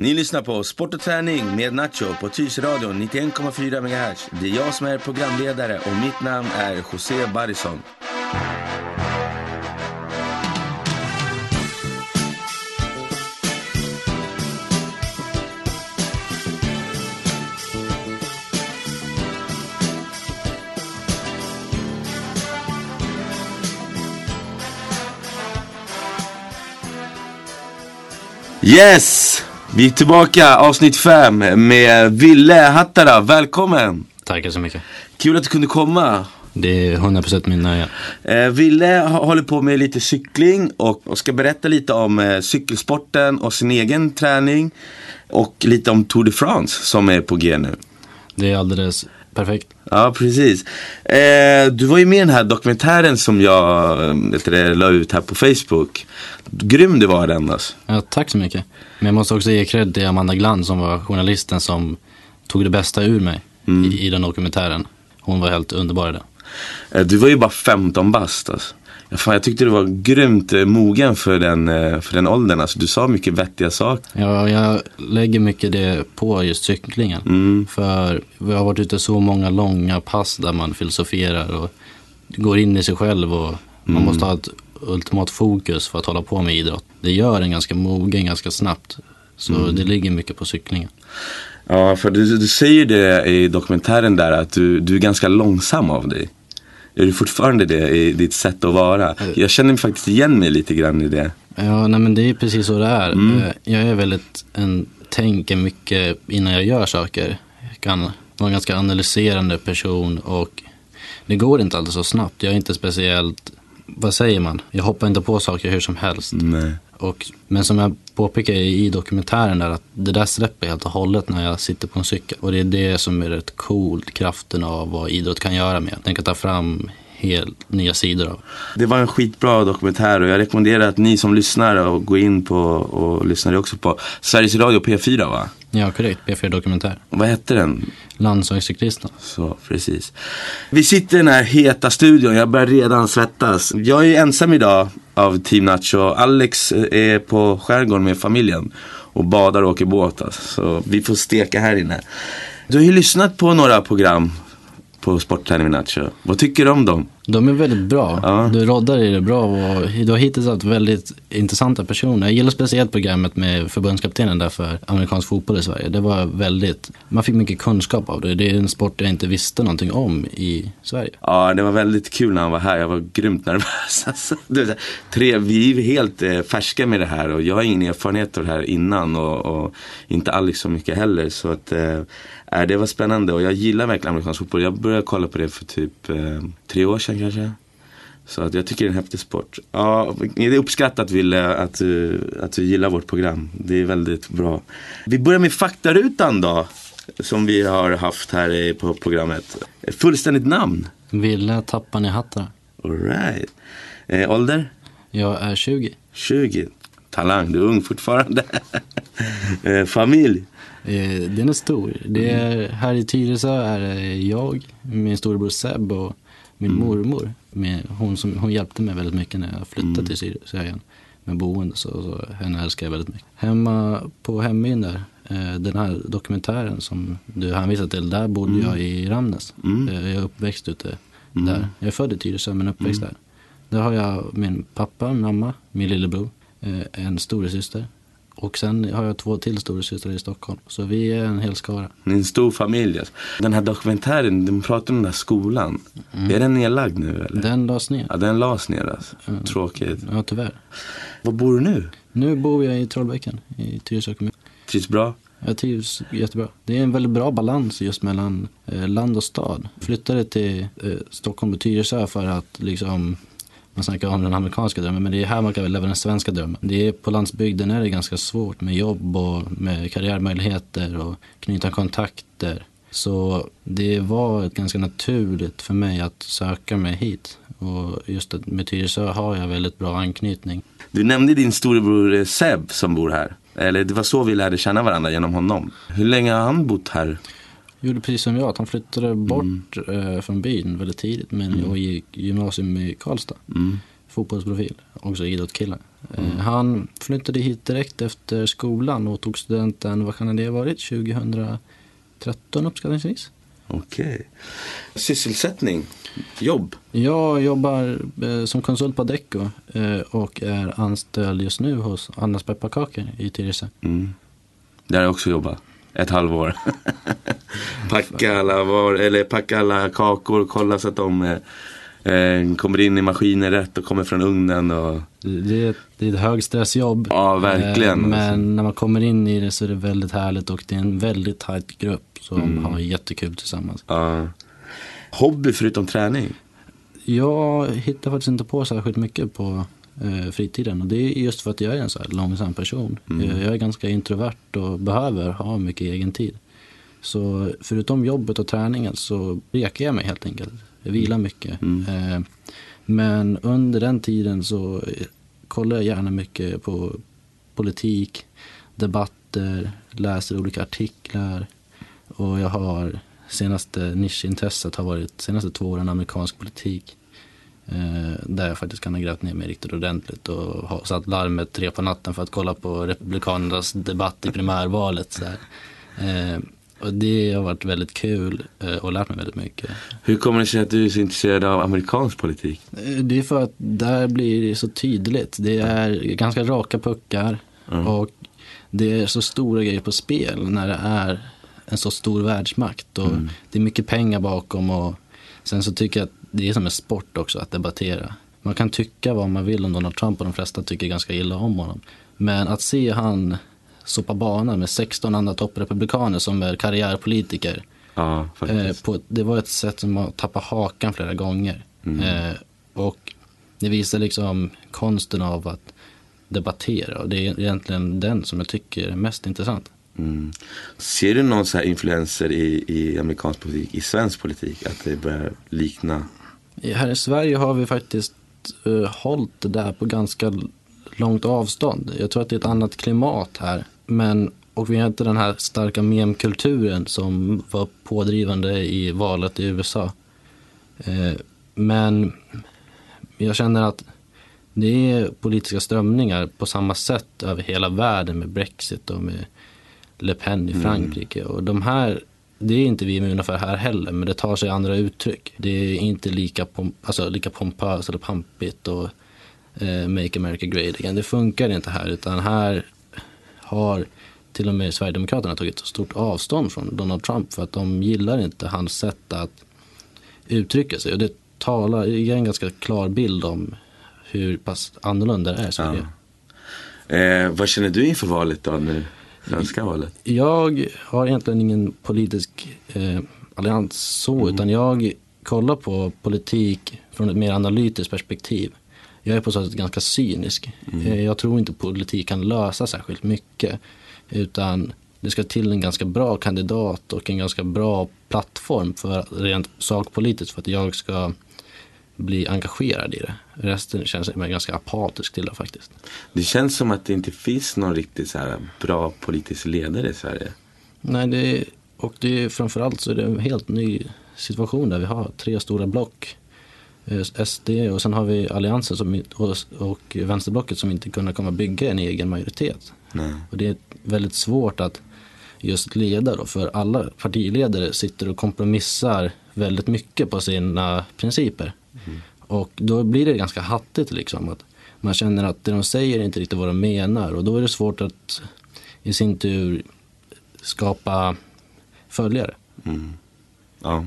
Ni lyssnar på Sport och träning med Nacho på Tyresöradion 91,4 MHz. Det är jag som är programledare och mitt namn är José Barrison. Yes! Vi är tillbaka avsnitt 5 med Ville Hattara. Välkommen! Tackar så mycket. Kul att du kunde komma. Det är 100% min nöje. Eh, Ville håller på med lite cykling och, och ska berätta lite om eh, cykelsporten och sin egen träning. Och lite om Tour de France som är på G nu. Det är alldeles perfekt. Ja, precis. Eh, du var ju med i den här dokumentären som jag eh, det, la ut här på Facebook. Grym du var den alltså. Ja, tack så mycket. Men jag måste också ge cred till Amanda Glann som var journalisten som tog det bästa ur mig i, i den dokumentären. Hon var helt underbar i det. Eh, Du var ju bara 15 bast alltså. Fan, jag tyckte du var grymt eh, mogen för den, eh, för den åldern. Alltså, du sa mycket vettiga saker. Ja, jag lägger mycket det på just cyklingen. För vi har varit ute så många långa pass där man filosoferar och går in i sig själv och man måste ha ett ultimat fokus för att hålla på med idrott. Det gör en ganska mogen ganska snabbt. Så det ligger mycket på cyklingen. Ja, för du, du säger det i dokumentären där att du, du är ganska långsam av dig. Är du fortfarande det i ditt sätt att vara? Jag känner mig faktiskt igen mig lite grann i det. Ja, nej men det är precis så det är. Eh, Jag är väldigt en, tänker mycket innan jag gör saker. Jag kan vara en ganska analyserande person och det går inte alltid så snabbt. Jag är inte speciellt, vad säger man? Jag hoppar inte på saker hur som helst. Nej. Och, men som jag påpekar i dokumentären där att det där släpper helt och hållet när jag sitter på en cykel. Och det är det som är rätt coolt, kraften av vad idrott kan göra med. Den kan ta fram helt nya sidor av. Det var en skitbra dokumentär och jag rekommenderar att ni som lyssnar och går in på och lyssnar också på Sveriges Radio P4 va? Ja, korrekt. P4 Dokumentär. Vad hette den? Landsvägscyklisten. Så, precis. Vi sitter i den här heta studion, jag börjar redan svettas. Jag är ensam idag av Team Nacho. Alex eh, är på skärgården med familjen och badar och åker båt. Alltså. Så vi får steka här inne. Du har ju lyssnat på några program på Sportträning Nacho. Vad tycker du om dem? De är väldigt bra. Ja. Du roddar i det bra och du har hittills haft väldigt intressanta personer. Jag gillar speciellt programmet med förbundskaptenen där för amerikansk fotboll i Sverige. Det var väldigt, man fick mycket kunskap av det. Det är en sport jag inte visste någonting om i Sverige. Ja, det var väldigt kul när han var här. Jag var grymt nervös. Alltså, tre, vi är helt eh, färska med det här och jag har ingen erfarenhet av det här innan och, och inte Alex så mycket heller. Så att, eh, äh, det var spännande och jag gillar verkligen amerikansk fotboll. Jag började kolla på det för typ eh, tre år sedan kanske. Så att jag tycker det är en häftig sport. Ja, det är uppskattat Wille att du, att du gillar vårt program. Det är väldigt bra. Vi börjar med faktarutan då. Som vi har haft här på programmet. Fullständigt namn? Ville tappa i hattar. Alright. Eh, ålder? Jag är 20. 20. Talang, du är ung fortfarande. eh, familj? Eh, Den är stor. Det är, här i Tyresö är det jag, min storebror Seb och min mormor. Med, hon, som, hon hjälpte mig väldigt mycket när jag flyttade till Syrien med boende. Så, så henne älskar jag väldigt mycket. Hemma på hembyn där, eh, den här dokumentären som du hänvisar till, där bodde jag i Ramnäs. Eh, Jag är uppväxt ute där. Jag är född i Tyresö men uppväxt där. Där har jag min pappa, mamma, min lillebror, eh, en storasyster. Och sen har jag två till storasystrar i Stockholm. Så vi är en hel skara. Ni är en stor familj. Alltså. Den här dokumentären, de pratar om den där skolan. Är den nedlagd nu eller? Den lades ner. Ja, den lades ner alltså. Tråkigt. Ja, tyvärr. Var bor du nu? Nu bor jag i Trollbäcken i Tyresö kommun. Trivs bra? Jag trivs jättebra. Det är en väldigt bra balans just mellan eh, land och stad. Flyttade till eh, Stockholm och Tyresö för att liksom man snackar om den amerikanska drömmen, men det är här man kan leva den svenska drömmen. Det är, på landsbygden är det ganska svårt med jobb och med karriärmöjligheter och knyta kontakter. Så det var ganska naturligt för mig att söka mig hit. Och just med Tyresö har jag väldigt bra anknytning. Du nämnde din storebror eh, Seb som bor här. Eller det var så vi lärde känna varandra genom honom. Hur länge har han bott här? Gjorde precis som jag, att han flyttade bort eh, från byn väldigt tidigt men och gick gymnasium i Karlstad. Fotbollsprofil, också idrottskille. Mm. Han flyttade hit direkt efter skolan och tog studenten, vad kan det ha varit, 2013 uppskattningsvis. Okej. Okay. Sysselsättning? Jobb? Jag jobbar eh, som konsult på eh, och är anställd just nu hos Annas pepparkakor i Tyresö. Mm. Där har jag också jobbat. Ett halvår. packa, alla var, eller packa alla kakor, kolla så att de eh, kommer in i maskinen rätt och kommer från ugnen. Och... Det, är ett, det är ett högstressjobb. Ja, verkligen. Eh, men när man kommer in i det så är det väldigt härligt och det är en väldigt tajt grupp som mm. har jättekul tillsammans. Ja. Hobby förutom träning? Jag hittar faktiskt inte på särskilt mycket på eh, fritiden. Och det är just för att jag är en så här långsam person. Mm. Jag, jag är ganska introvert och behöver ha mycket egen tid. Så förutom jobbet och träningen så rekar jag mig helt enkelt. Jag vilar mycket. Mm. Eh, men under den tiden så kollar jag gärna mycket på politik, debatter, läser olika artiklar. Och jag har senaste nischintresset har varit senaste två åren amerikansk politik. Eh, där jag faktiskt kan ha grävt ner mig riktigt ordentligt och satt larmet tre på natten för att kolla på Republikanernas debatt i primärvalet. Så eh, och det har varit väldigt kul eh, och lärt mig väldigt mycket. Hur kommer det sig att du är så intresserad av amerikansk politik? Eh, det är för att där blir det så tydligt. Det är ganska raka puckar mm. och det är så stora grejer på spel när det är en så stor världsmakt. Och mm. Det är mycket pengar bakom och sen så tycker jag att det är som en sport också att debattera. Man kan tycka vad man vill om Donald Trump och de flesta tycker ganska illa om honom. Men att se han sopa banan med 16 andra topprepublikaner som är karriärpolitiker. Ja, eh, på, det var ett sätt som att tappa hakan flera gånger. Mm. Eh, och det visar liksom konsten av att debattera och det är egentligen den som jag tycker är mest intressant. Mm. Ser du någon så här influenser i, i amerikansk politik, i svensk politik, att det börjar likna? Här i Sverige har vi faktiskt uh, hållit det där på ganska långt avstånd. Jag tror att det är ett annat klimat här. Men, och vi har inte den här starka memkulturen som var pådrivande i valet i USA. Uh, men jag känner att det är politiska strömningar på samma sätt över hela världen med Brexit och med Le Pen i mm. Frankrike. Mm. Och de här, det är inte vi immuna för här heller, men det tar sig andra uttryck. Det är inte lika, pom, alltså, lika pompöst eller pampigt och eh, Make America Great Again. Det funkar inte här, utan här har till och med Sverigedemokraterna tagit stort avstånd från Donald Trump för att de gillar inte hans sätt att uttrycka sig. Och det talar, ger en ganska klar bild om hur pass annorlunda det är i Sverige. Ja. Eh, vad känner du inför valet då nu? Svenska valet? Jag har egentligen ingen politisk eh, allians så, mm. utan jag kollar på politik från ett mer analytiskt perspektiv. Jag är på så sätt ganska cynisk. Mm. Eh, jag tror inte politik kan lösa särskilt mycket. Utan det ska till en ganska bra kandidat och en ganska bra plattform för rent sakpolitiskt för att jag ska bli engagerad i det. Resten känns jag ganska apatisk till det faktiskt. Det känns som att det inte finns någon riktigt så bra politisk ledare i Sverige. Nej, det är, och det är, framförallt så är det en helt ny situation där vi har tre stora block. Eh, SD och sen har vi Alliansen som, och, och Vänsterblocket som inte kunde komma bygga en egen majoritet. Nej. Och det är väldigt svårt att just leda då, för alla partiledare sitter och kompromissar väldigt mycket på sina principer. Och då blir det ganska hattigt liksom. Att man känner att det de säger är inte riktigt vad de menar och då är det svårt att i sin tur skapa följare. Mm. Ja.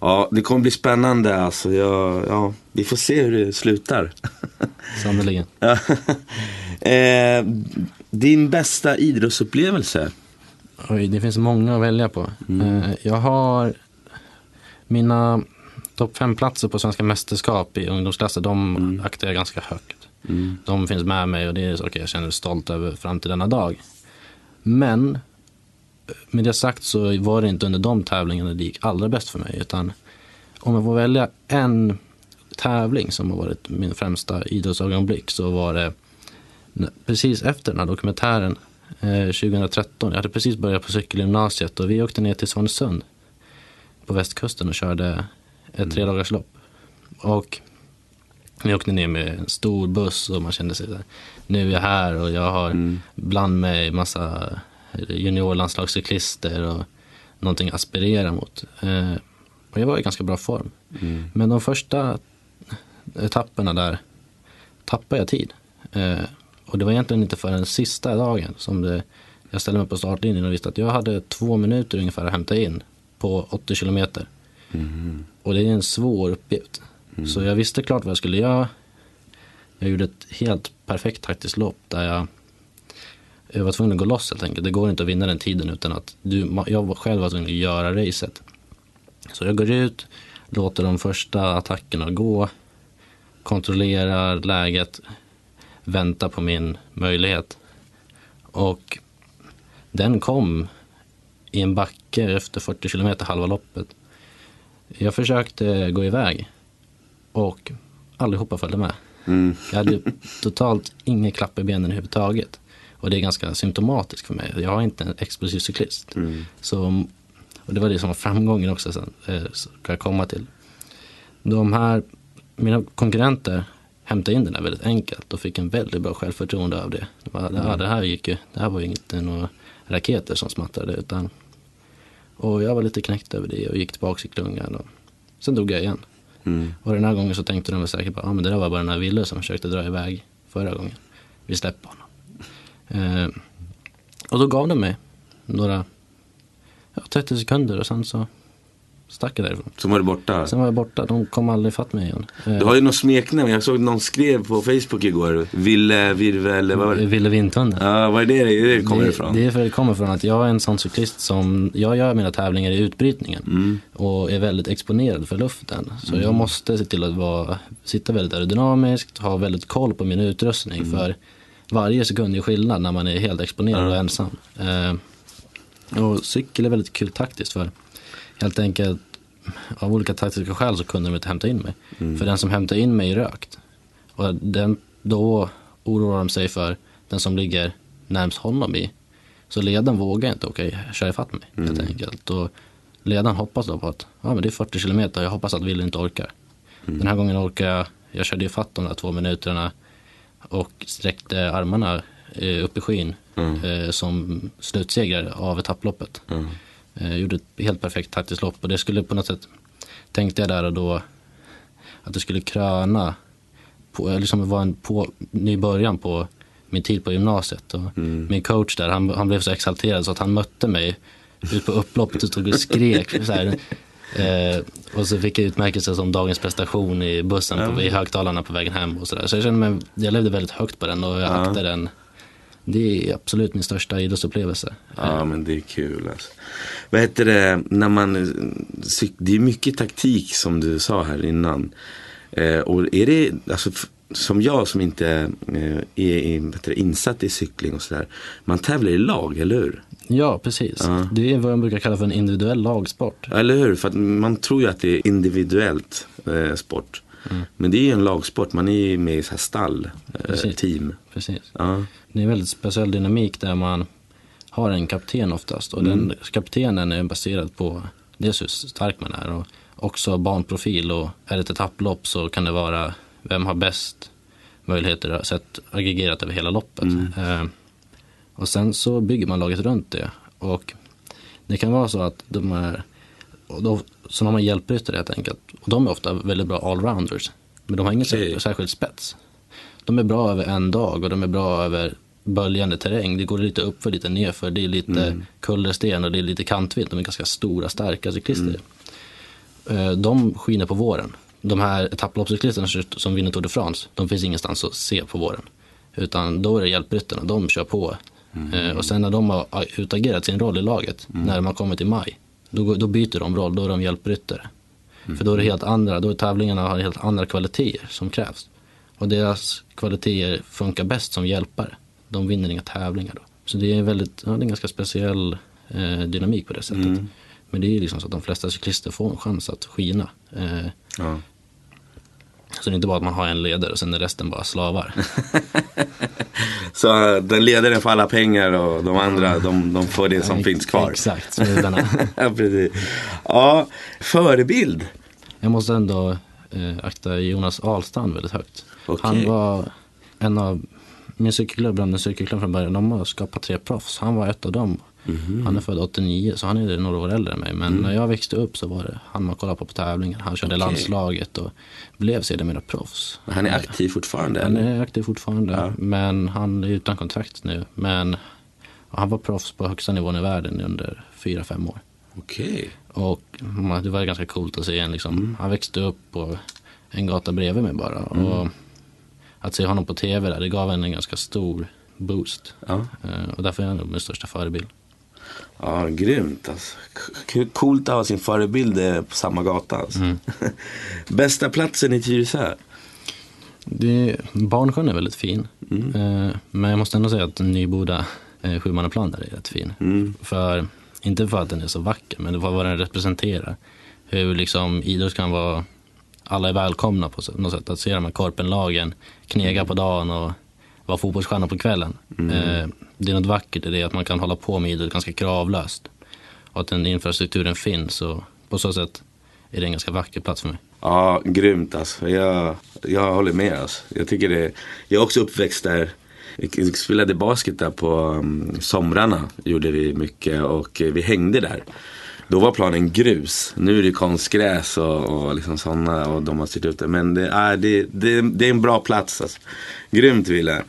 ja, det kommer bli spännande alltså. Ja, ja, vi får se hur det slutar. Sannerligen. eh, din bästa idrottsupplevelse? Oj, det finns många att välja på. Mm. Eh, jag har mina topp fem platser på svenska mästerskap i ungdomsklasser, de mm. aktar jag ganska högt. Mm. De finns med mig och det är saker jag känner stolt över fram till denna dag. Men med det sagt så var det inte under de tävlingarna det gick allra bäst för mig. Utan om jag får välja en tävling som har varit min främsta idrottsögonblick så var det precis efter den här dokumentären eh, 2013. Jag hade precis börjat på cykelgymnasiet och vi åkte ner till Svanesund på västkusten och körde ett mm. tredagarslopp. Och Vi åkte ner med en stor buss och man kände sig där. Nu är jag här och jag har Mm. bland mig massa juniorlandslagscyklister och någonting att aspirera mot. Eh, och jag var i ganska bra form. Mm. Men de första etapperna där tappade jag tid. Eh, och det var egentligen inte för den sista dagen som det, jag ställde mig på startlinjen och visste att jag hade två minuter ungefär att hämta in på 80 kilometer. Mm. Och det är en svår uppgift. Så jag visste klart vad jag skulle göra. Jag gjorde ett helt perfekt taktiskt lopp där jag, jag var tvungen att gå loss helt enkelt. Det går inte att vinna den tiden utan att du, jag själv var tvungen att göra racet. Så jag går ut, låter de första attackerna gå, kontrollerar läget, väntar på min möjlighet. Och den kom i en backe efter 40 kilometer halva loppet. Jag försökte gå iväg och allihopa följde med. Mm. Jag hade totalt ingen klapp i benen överhuvudtaget. Och det är ganska symptomatiskt för mig. Jag är inte en explosiv cyklist. Mm. Så, och det var det som var framgången också sen, eh, ska jag komma till. De här, mina konkurrenter hämtade in den här väldigt enkelt och fick en väldigt bra självförtroende av det. De bara, ja, det här gick ju, det här var ju inte några raketer som smattrade utan och jag var lite knäckt över det och gick tillbaka i klungan och sen drog jag igen. Mm. Och den här gången så tänkte de väl säkert bara, ah, men det där var bara den här Ville som försökte dra iväg förra gången. Vi släpper honom. Eh, och då gav de mig några, ja, 30 sekunder och sen så stack jag därifrån. Så var du borta. Sen var jag borta, de kom aldrig fatt mig igen. Eh, Du har ju något smeknamn, jag såg någon skrev på Facebook igår. Ville, Virve eller vad var det? Ville Vindtunnel. Ja, vad är det det kommer det, ifrån? Det är för det kommer från att jag är en sån cyklist som, jag gör mina tävlingar i utbrytningen Mm. och är väldigt exponerad för luften. Så jag måste se till att vara, sitta väldigt aerodynamiskt, ha väldigt koll på min utrustning Mm. för varje sekund är skillnad när man är helt exponerad och ensam. Eh, och cykel är väldigt kul taktiskt för helt enkelt av olika taktiska skäl så kunde de inte hämta in mig. Mm. För den som hämtar in mig är rökt. Och den, då oroar de sig för den som ligger närmst honom i. Så ledaren vågar inte åka, köra ifatt mig helt Mm. enkelt. Och ledaren hoppas då på att ja, men det är 40 kilometer, jag hoppas att Wille inte orkar. Mm. Den här gången orkar jag, jag körde ifatt de där två minuterna och sträckte armarna eh, upp i skyn Mm. eh, som slutsegrare av etapploppet. Mm. Eh, gjorde ett helt perfekt taktiskt lopp och det skulle på något sätt, tänkte jag där och då, att det skulle kröna, på, eh, liksom vara en på, ny början på min tid på gymnasiet. Och Mm. Min coach där, han, han blev så exalterad så att han mötte mig ut på upploppet och stod och skrek. Så här, eh, och så fick jag utmärkelse som dagens prestation i bussen, på, i högtalarna på vägen hem och sådär. Så jag kände mig, jag levde väldigt högt på den och jag aktade den. Det är absolut min största idrottsupplevelse. Ja men det är kul alltså. Vad heter det, när man, det är mycket taktik som du sa här innan. Eh, och är det, alltså som jag som inte eh, är, insatt i cykling och sådär. Man tävlar i lag, eller hur? Ja, precis. Ja. Det är vad jag brukar kalla för en individuell lagsport. Eller hur? För man tror ju att det är individuellt eh, sport. Men det är ju en lagsport, man är ju med i så här stall, eh, Precis. team. Precis. Ja. Det är en väldigt speciell dynamik där man har en kapten oftast. Och Mm. den kaptenen är baserad på dels hur stark man är och också banprofil. Och är det ett etapplopp så kan det vara vem har bäst möjligheter sett aggregerat över hela loppet. Mm. Eh, och sen så bygger man laget runt det. Och det kan vara så att de är, så har man hjälpryttare helt enkelt. Och de är ofta väldigt bra allrounders. Men de har ingen Okej. särskild spets. De är bra över en dag och de är bra över böljande terräng. Det går lite upp för lite nerför. Det är lite kullersten och det är lite kantvilt. De är ganska stora, starka cyklister. Eh, De skiner på våren. De här etapploppscyklisterna som vinner Tour de France, de finns ingenstans att se på våren. Utan då är det hjälpryttarna, de kör på. Eh, Och sen när de har utagerat sin roll i laget, när man kommer till maj, då, då byter de roll, då är de hjälpryttare. För då är det helt andra, då är tävlingarna har helt andra kvaliteter som krävs. Och deras kvaliteter funkar bäst som hjälpare. De vinner inga tävlingar då. Så det är, väldigt, ja, en ganska speciell eh, dynamik på det sättet. Men det är ju liksom så att de flesta cyklister får en chans att skina. Eh, Ja. Så det är inte bara att man har en ledare och sen är resten bara slavar. Så eh, den ledaren får alla pengar och de andra de, de får det som finns kvar. Exakt, smudarna. ja, precis. Ja, förebild. Jag måste ändå eh, akta Jonas Ahlstrand väldigt högt. Okej. Han var en av min cykelklubb, cykelklubb från början, de har skapat tre proffs. Han var ett av dem. Mhm. Han är född 89 så han är några år äldre än mig. Men när jag växte upp så var det han man kollade på på tävlingar. Han körde Mm. Okej. landslaget och blev sedermera proffs. Han är aktiv fortfarande? Han eller? är aktiv fortfarande, Ja. men han är utan kontrakt nu. Men han var proffs på högsta nivån i världen under fyra fem år. Okej. Och man- det var ganska coolt att se en liksom, Mm. han växte upp på en gata bredvid mig bara. Och att se honom på tv där, det gav en en ganska stor boost. Ja. Eh, Och därför är han nog min största förebild. Ja, grymt alltså. Coolt att ha sin förebild eh, på samma gata alltså. Bästa platsen i Tyresö? Det, Barnsjön är väldigt fin. Mm. Eh, Men jag måste ändå säga att Nyboda eh, sjumannaplan där är rätt fin. Mm. För, inte för att den är så vacker, men för vad den representerar. Hur liksom idrott kan vara, alla är välkomna på något sätt. Att se de här korpenlagen knega på dagen och vara fotbollsstjärna på kvällen. Eh, det är något vackert i det att man kan hålla på med idrott ganska kravlöst. Och att den infrastrukturen finns och på så sätt är det en ganska vacker plats för mig. Ja, grymt alltså. Jag, jag håller med alltså. Jag tycker det. Jag är också uppväxt där. Vi spelade basket där på um, somrarna. Gjorde vi mycket och vi hängde där. Då var planen grus. Nu är det konstgräs och, och liksom sådana och de har styrt ut det. Men det är, det, det, det är en bra plats alltså. Grymt Wille.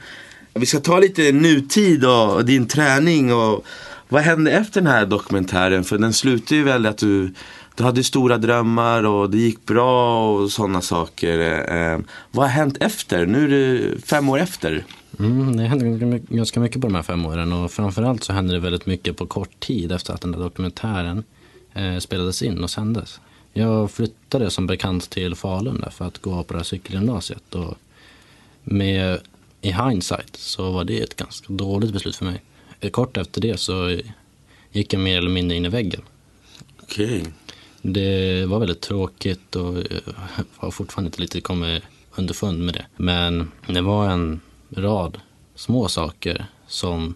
Vi ska ta lite nutid och, din träning och vad hände efter den här dokumentären? För den slutar ju väl att du, du hade stora drömmar och det gick bra och sådana saker. Eh, vad har hänt efter? Nu är du fem år efter. Mm, det hände ganska mycket, ganska mycket på de här fem åren och framförallt så hände det väldigt mycket på kort tid efter att den där dokumentären eh, spelades in och sändes. Jag flyttade som bekant till Falun där för att gå på det här cykelgymnasiet och med, i hindsight så var det ett ganska dåligt beslut för mig. Kort efter det så gick jag mer eller mindre in i väggen. Okej. Det var väldigt tråkigt och jag har fortfarande inte lite kommit underfund med det. Men det var en rad små saker som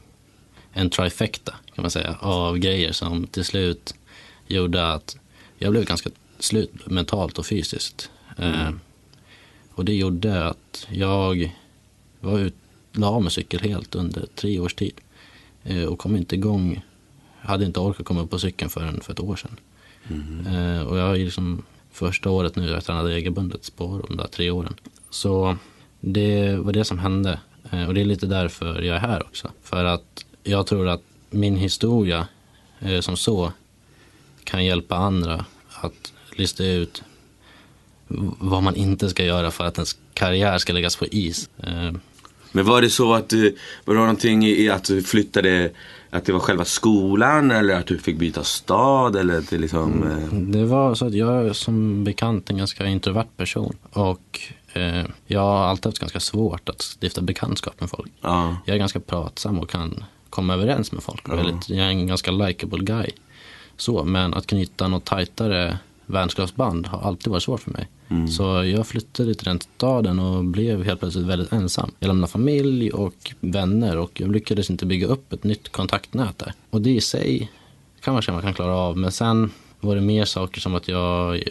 en trifecta kan man säga av grejer som till slut gjorde att jag blev ganska slut mentalt och fysiskt. Eh, och det gjorde att jag var ut, la av med cykel helt under tre års tid. Eh, och kom inte igång, hade inte orkat komma upp på cykeln förrän för ett år sedan. Eh, och jag har liksom första året nu, jag tränade regelbundet spår de där tre åren. Så det var det som hände. Eh, och det är lite därför jag är här också. För att jag tror att min historia som så kan hjälpa andra att lista ut vad man inte ska göra för att ens karriär ska läggas på is. Eh, Men var det så att du, var det någonting i att du flyttade, att det var själva skolan eller att du fick byta stad eller att det liksom eh, Det var så att jag är som bekant en ganska introvert person och eh, jag har alltid haft ganska svårt att stifta bekantskap med folk. Ja. Jag är ganska pratsam och kan komma överens med folk. Väldigt, jag är en ganska likable guy. Så, men att knyta något tajtare vänskapsband har alltid varit svårt för mig. Så jag flyttade till den staden och blev helt plötsligt väldigt ensam. Jag lämnade familj och vänner och jag lyckades inte bygga upp ett nytt kontaktnät där. Och det i sig kan man känna man kan klara av. Men sen var det mer saker som att jag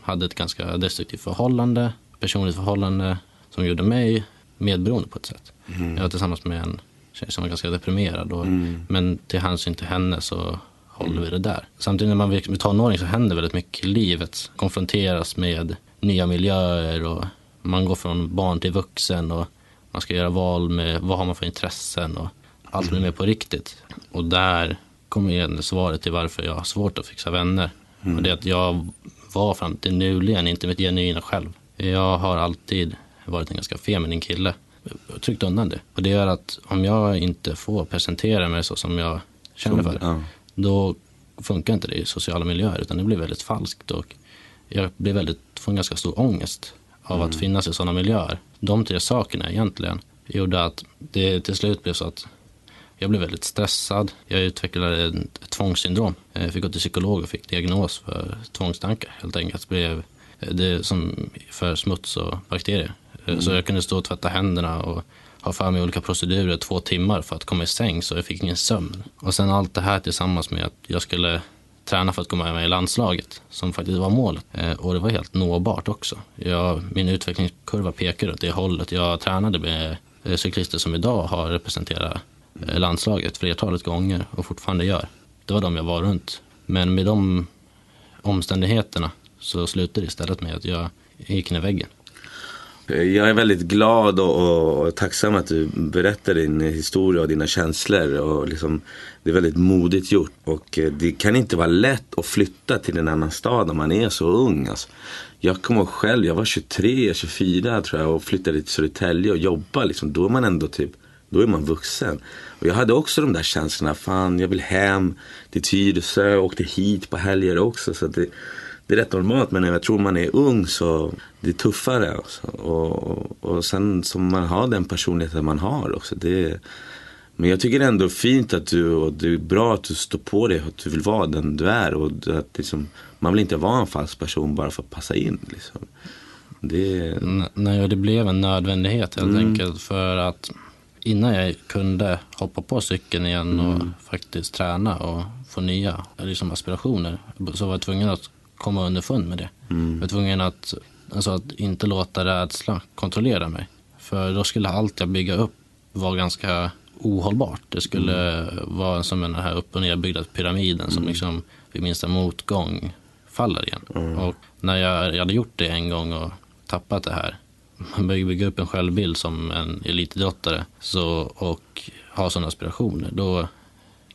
hade ett ganska destruktivt förhållande, personligt förhållande som gjorde mig medberoende på ett sätt. Jag var tillsammans med en tjej som var ganska deprimerad. Och, Men till hänsyn till henne så håller vi det där. Samtidigt när man blir tonåring så händer väldigt mycket i livet. Konfronteras med nya miljöer och man går från barn till vuxen och man ska göra val med vad har man för intressen och allt blir mer på riktigt. Och där kommer igen svaret till varför jag har svårt att fixa vänner. Och det är att jag var fram till nuligen inte mitt genuina själv. Jag har alltid varit en ganska feminin kille. Jag tryckt undan det. Och det gör att om jag inte får presentera mig så som jag känner för, ja. Då funkar inte det i sociala miljöer utan det blir väldigt falskt och jag blir väldigt, får en ganska stor ångest av att finnas i sådana miljöer. De tre sakerna egentligen gjorde att det till slut blev så att jag blev väldigt stressad. Jag utvecklade ett, tvångssyndrom. Jag fick gå till psykolog och fick diagnos för tvångstankar helt enkelt. Blev det som för smuts och bakterier. Så jag kunde stå och tvätta händerna och ha för mig olika procedurer två timmar för att komma i säng så jag fick ingen sömn. Och sen allt det här tillsammans med att jag skulle träna för att komma med i landslaget, som faktiskt var målet. Eh, och det var helt nåbart också. Jag, min utvecklingskurva pekar åt det hållet. Jag tränade med eh, cyklister som idag har representerat eh, landslaget flertalet gånger och fortfarande gör. Det var de jag var runt. Men med de omständigheterna så slutade det istället med att jag gick in i väggen. Jag är väldigt glad och, och, tacksam att du berättar din historia och dina känslor. Och liksom, det är väldigt modigt gjort. Och eh, det kan inte vara lätt att flytta till en annan stad om man är så ung. Alltså. Jag kommer själv, jag var 23, 24 tror jag och flyttade till Södertälje och jobbade. Liksom. Då är man ändå typ, då är man vuxen. Och jag hade också de där känslorna, fan jag vill hem till Tyresö, jag åkte hit på helger också. Så det, det är rätt normalt men jag tror man är ung så det är tuffare. Alltså. Och, och sen som man har den personligheten man har också. Det, men jag tycker det är ändå fint att du, och det är bra att du står på dig, att du vill vara den du är. Och att liksom, man vill inte vara en falsk person bara för att passa in. Liksom. Det... Nej, det blev en nödvändighet helt mm. enkelt. För att innan jag kunde hoppa på cykeln igen och mm. faktiskt träna och få nya liksom aspirationer så var jag tvungen att komma underfund med det. Mm. Jag var tvungen att, alltså, att inte låta rädsla kontrollera mig. För då skulle allt jag bygga upp vara ganska ohållbart. Det skulle mm. vara som den här upp och nerbyggda pyramiden mm. som liksom vid minsta motgång faller igen. Mm. Och när jag, jag hade gjort det en gång och tappat det här man börjar bygga upp en självbild som en elitidrottare så, och har sådana aspirationer, då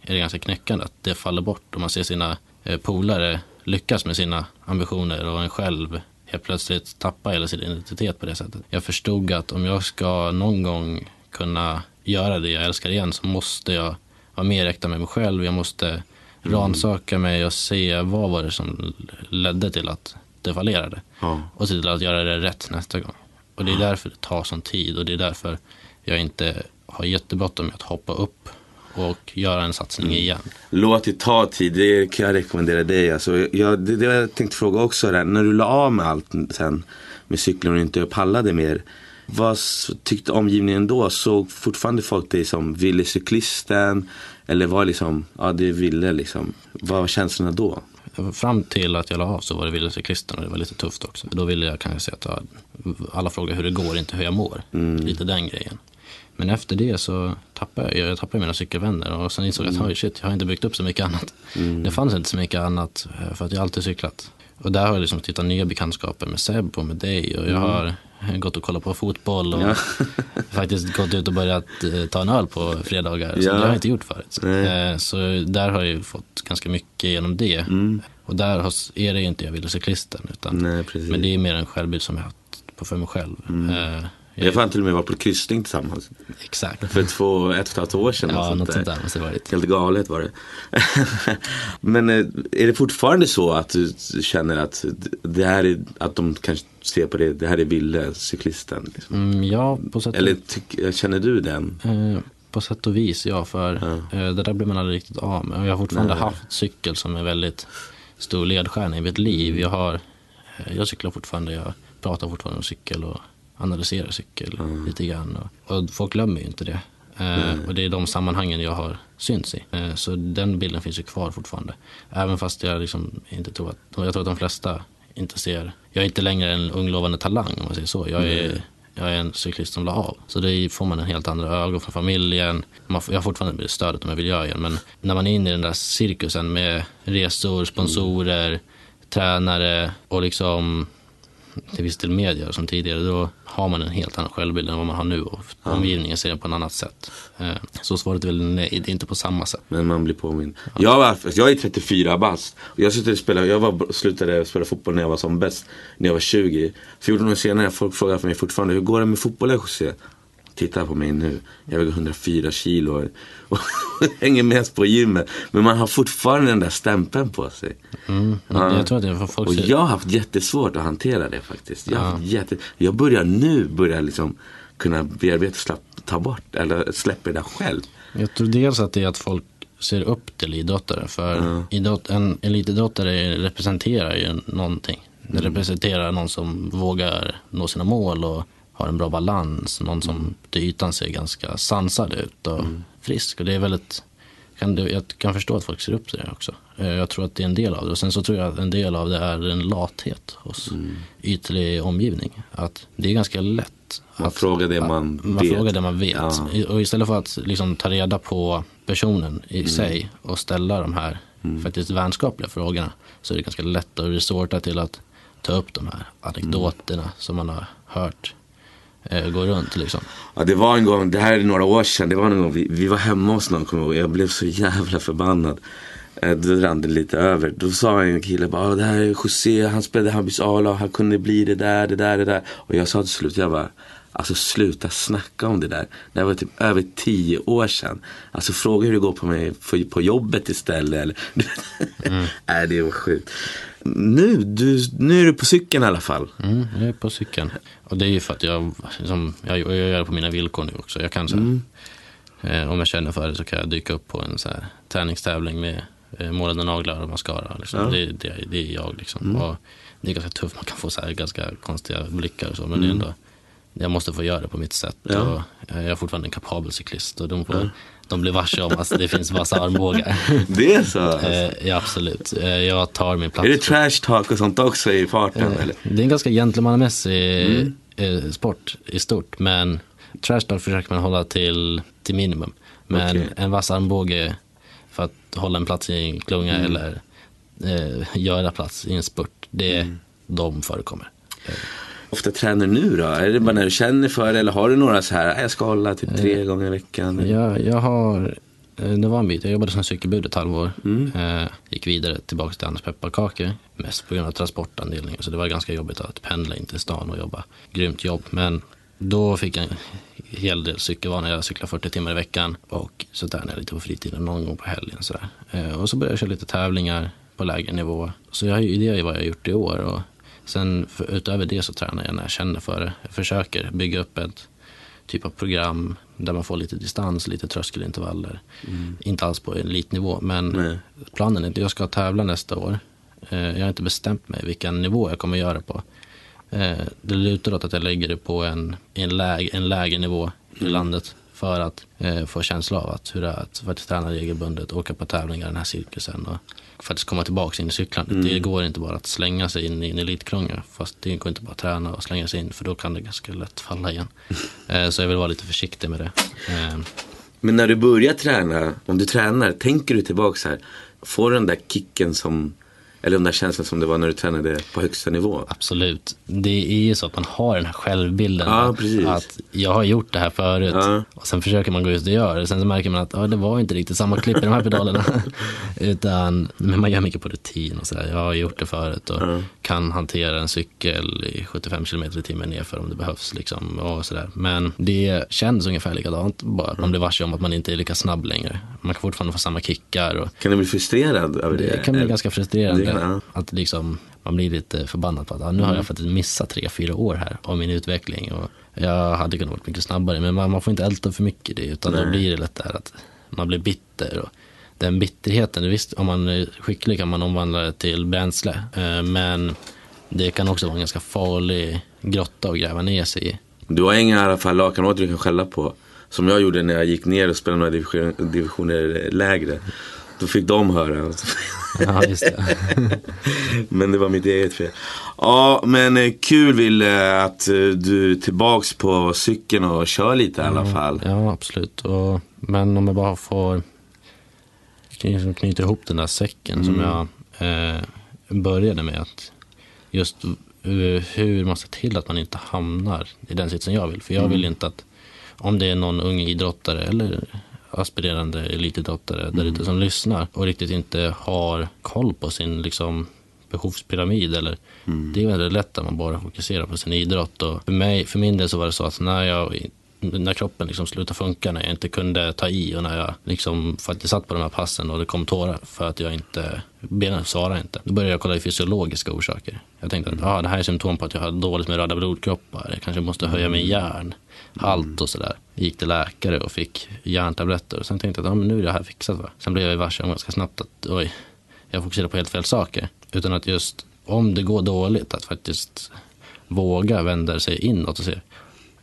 är det ganska knäckande att det faller bort och man ser sina eh, polare lyckas med sina ambitioner och en själv helt plötsligt tappa hela sin identitet på det sättet. Jag förstod att om jag ska någon gång kunna göra det jag älskar igen så måste jag vara mer äkta med mig själv. Jag måste mm. ransaka mig och se vad var det som ledde till att det fallerade. Ja. Och se till att göra det rätt nästa gång. Och det är därför det tar sån tid och det är därför jag inte har jättebråttom med att hoppa upp och göra en satsning mm. igen. Låt det ta tid, det kan jag rekommendera dig. Alltså, jag, det, det jag tänkte fråga också, där, när du la av med allt sen med cykeln och inte pallade mer. Vad tyckte omgivningen då? Såg fortfarande folk dig som ville cyklisten? Eller var liksom, ja det ville liksom. Vad var känslorna då? Fram till att jag la av så var det ville cyklisten och det var lite tufft också. Då ville jag kanske säga att alla frågar hur det går, inte hur jag mår. Mm. Lite den grejen. Men efter det så tappade jag, jag tappade mina cykelvänner och sen insåg jag mm. att shit, jag har inte byggt upp så mycket annat. Mm. Det fanns inte så mycket annat eh, för att jag alltid cyklat. Och där har jag liksom hittat nya bekantskaper med Seb och med dig och jag mm. har gått och kollat på fotboll och ja. faktiskt gått ut och börjat eh, ta en öl på fredagar. Ja. Så det har jag inte gjort förut. Nej. Eh, så där har jag fått ganska mycket genom det. Mm. Och där är det inte jag ville cyklisten. Utan, Nej, men det är mer en självbild som jag har haft på för mig själv. Mm. Har fan till och med varit på kryssning tillsammans. Exakt. För två, ett och ett halvt år sedan. Ja, något sånt där måste det varit. Helt galet var det. Men eh, är det fortfarande så att du känner att det här är, att de kanske ser på det, det här är Ville, cyklisten? Liksom? Mm, ja, på sätt Eller tyck, känner du den? Eh, på sätt och vis, ja. För. Eh, det där blir man aldrig riktigt av med. Jag har fortfarande Nej. haft cykel som är väldigt stor ledstjärna i mitt liv. Jag, har, eh, jag cyklar fortfarande, jag pratar fortfarande om cykel. Och analysera cykel mm. lite grann. Och, och folk glömmer ju inte det. Mm. och det är de sammanhangen jag har synts i. Eh, så den bilden finns ju kvar fortfarande. Även fast jag liksom inte tror att, jag tror att de flesta inte ser, jag är inte längre en ung lovande talang om man säger så. Jag är, mm. jag är en cyklist som la av. Så då får man en helt andra ögon från familjen. Man, jag har fortfarande stödet om jag vill göra igen. Men när man är inne i den där cirkusen med resor, sponsorer, mm. tränare och liksom till viss del media som tidigare, då har man en helt annan självbild än vad man har nu och omgivningen ser det på ett annat sätt. Eh, så svaret är väl nej, det är inte på samma sätt. Men man blir påmind. Ja. Jag, var, jag är 34 bast. Jag, spela, jag var, slutade spela fotboll när jag var som bäst, när jag var 20. 14 år senare, folk frågar för mig fortfarande, hur går det med fotbollen José? Titta på mig nu. Jag väger 104 kilo och hänger mest på gymmet. Men man har fortfarande den där stämpeln på sig. Mm, ja. Jag tror det för folk Och jag har haft jättesvårt att hantera det faktiskt. Jag, ja. jätte... jag börjar nu börja liksom kunna bearbeta, slapp, ta bort eller släppa det där själv. Jag tror dels att det är att folk ser upp till idrottare. För ja. idrott, en elitidrottare representerar ju någonting. Det mm. representerar någon som vågar nå sina mål och har en bra balans. Någon som mm. till ytan ser ganska sansad ut och mm. frisk. Och det är väldigt kan, jag kan förstå att folk ser upp till det också. Eh, jag tror att det är en del av det. Och sen så tror jag att en del av det är en lathet hos mm. ytlig omgivning. Att det är ganska lätt. Man att, frågar det man, man vet. frågar det man vet. Ja. Och istället för att liksom ta reda på personen i mm. sig och ställa de här mm. faktiskt vänskapliga frågorna så är det ganska lätt att resorta till att ta upp de här anekdoterna som man har hört eh, gå runt liksom. Ja det var en gång, det här är några år sedan, det var en gång vi, vi var hemma hos någon kommer jag ihåg. Jag blev så jävla förbannad. Eh, då rann det lite över. Då sa en kille bara, ah, det här är José, han spelade Hammarbys A-lag, han kunde bli det där, det där, det där. Och jag sa till slut, jag bara, Alltså sluta snacka om det där. Det var typ över tio år sedan. Alltså fråga hur det går på mig på jobbet istället. Eller, mm. Nej, det var sjukt. Nu, du, nu är du på cykeln i alla fall. Mm, jag är på cykeln. Och det är ju för att jag, liksom, jag, jag gör det på mina villkor nu också. Jag kan så mm. eh, om jag känner för det så kan jag dyka upp på en så här, träningstävling med eh, målade naglar och mascara. Liksom. Ja. Det, det, det, är jag liksom. Mm. Och det är ganska tufft, man kan få så här ganska konstiga blickar och så. Men det är mm. ändå jag måste få göra det på mitt sätt. Ja. Och jag är fortfarande en kapabel cyklist och de, får, ja. de blir varse om att det finns massa armbågar. Det är så? Alltså. ja, absolut. Eh, jag tar min plats. Är det trash talk och sånt också i farten? Eh, eller? Det är en ganska gentlemannamässig mm. sport i stort. Men trash talk försöker man hålla till, till minimum. Men okay. en vass armbåge för att hålla en plats i en klunga mm. eller eh, göra plats i en spurt, det, mm. de förekommer ofta tränar nu då? Är det bara när du känner för det eller har du några så här, jag ska hålla typ tre eh, gånger i veckan? Ja, jag har, eh, det var en bit, jag jobbade som cykelbud ett halvår. Mm. Eh, gick vidare tillbaka till Anders pepparkakor. Mest på grund av transportandelningen. Så det var ganska jobbigt att pendla in till stan och jobba. Grymt jobb. Men då fick jag en hel del cykelvanor. Jag cyklade 40 timmar i veckan och så tränade jag lite på fritiden någon gång på helgen. Så och så började jag köra lite tävlingar på lägre nivå. Så jag, det är vad jag har gjort i år. Och Sen för, utöver det så tränar jag när jag känner för det. Jag försöker bygga upp ett typ av program där man får lite distans, lite tröskelintervaller. Mm. Inte alls på elitnivå, men Nej. planen är att jag ska tävla nästa år. Eh, jag har inte bestämt mig vilken nivå jag kommer göra på. Eh, det lutar åt att jag lägger det på en, en, läg, en lägre nivå i mm. landet för att eh, få känsla av att hur det är att faktiskt träna regelbundet, åka på tävlingar, den här cirkusen och faktiskt komma tillbaka in i cyklandet. Mm. Det går inte bara att slänga sig in i en elitkrångel. Fast det går inte bara att träna och slänga sig in för då kan det ganska lätt falla igen. eh, så jag vill vara lite försiktig med det. Eh. Men när du börjar träna, om du tränar, tänker du tillbaka så här, får den där kicken som eller den där känslan som det var när du tränade på högsta nivå. Absolut. Det är ju så att man har den här självbilden. Ja, att jag har gjort det här förut. Ja. Och sen försöker man gå ut och göra det. Sen så märker man att ja, det var inte riktigt samma klipp i de här pedalerna. Utan, men man gör mycket på rutin och sådär. Jag har gjort det förut och ja. kan hantera en cykel i 75 km i timmen nerför om det behövs. Liksom, och sådär. Men det känns ungefär likadant. Bara man blir varse om att man inte är lika snabb längre. Man kan fortfarande få samma kickar. Och... Kan du bli frustrerad över det? Det kan bli ganska frustrerande. Ja. Att liksom, man blir lite förbannad på att ja, nu har jag mm. faktiskt missat tre, fyra år här av min utveckling. Och jag hade kunnat vara mycket snabbare. Men man, man får inte älta för mycket det. Utan Nej. då blir det lätt där att man blir bitter. Och den bitterheten, visst om man är skicklig kan man omvandla det till bränsle. Eh, men det kan också vara en ganska farlig grotta att gräva ner sig i. Du har inga i alla fall lakanåt du kan skälla på. Som jag gjorde när jag gick ner och spelade några divisioner, divisioner lägre. Då fick de höra. Ja, just det. men det var mitt eget fel. Ja, men eh, kul Ville att eh, du är tillbaks på cykeln och kör lite i alla fall. Ja, absolut. Och, men om jag bara får knyta ihop den där säcken mm. som jag eh, började med. att Just hur man ser till att man inte hamnar i den sitsen jag vill. För jag vill mm. inte att om det är någon ung idrottare eller aspirerande elitidrottare mm. där ute som lyssnar och riktigt inte har koll på sin liksom, behovspyramid. Eller, mm. Det är väldigt lätt att man bara fokuserar på sin idrott. Och för, mig, för min del så var det så att när, jag, när kroppen liksom slutade funka, när jag inte kunde ta i och när jag liksom faktiskt satt på de här passen och det kom tårar för att jag inte, benen svarade inte. Då började jag kolla i fysiologiska orsaker. Jag tänkte att ah, det här är symptom på att jag har dåligt med röda blodkroppar. Jag kanske måste höja min järn Mm. halt och sådär. Gick till läkare och fick järntabletter. Och sen tänkte jag att ja, men nu är det här fixat. Va? Sen blev jag varse ganska snabbt att oj, jag fokuserar på helt fel saker. Utan att just om det går dåligt att faktiskt våga vända sig inåt och se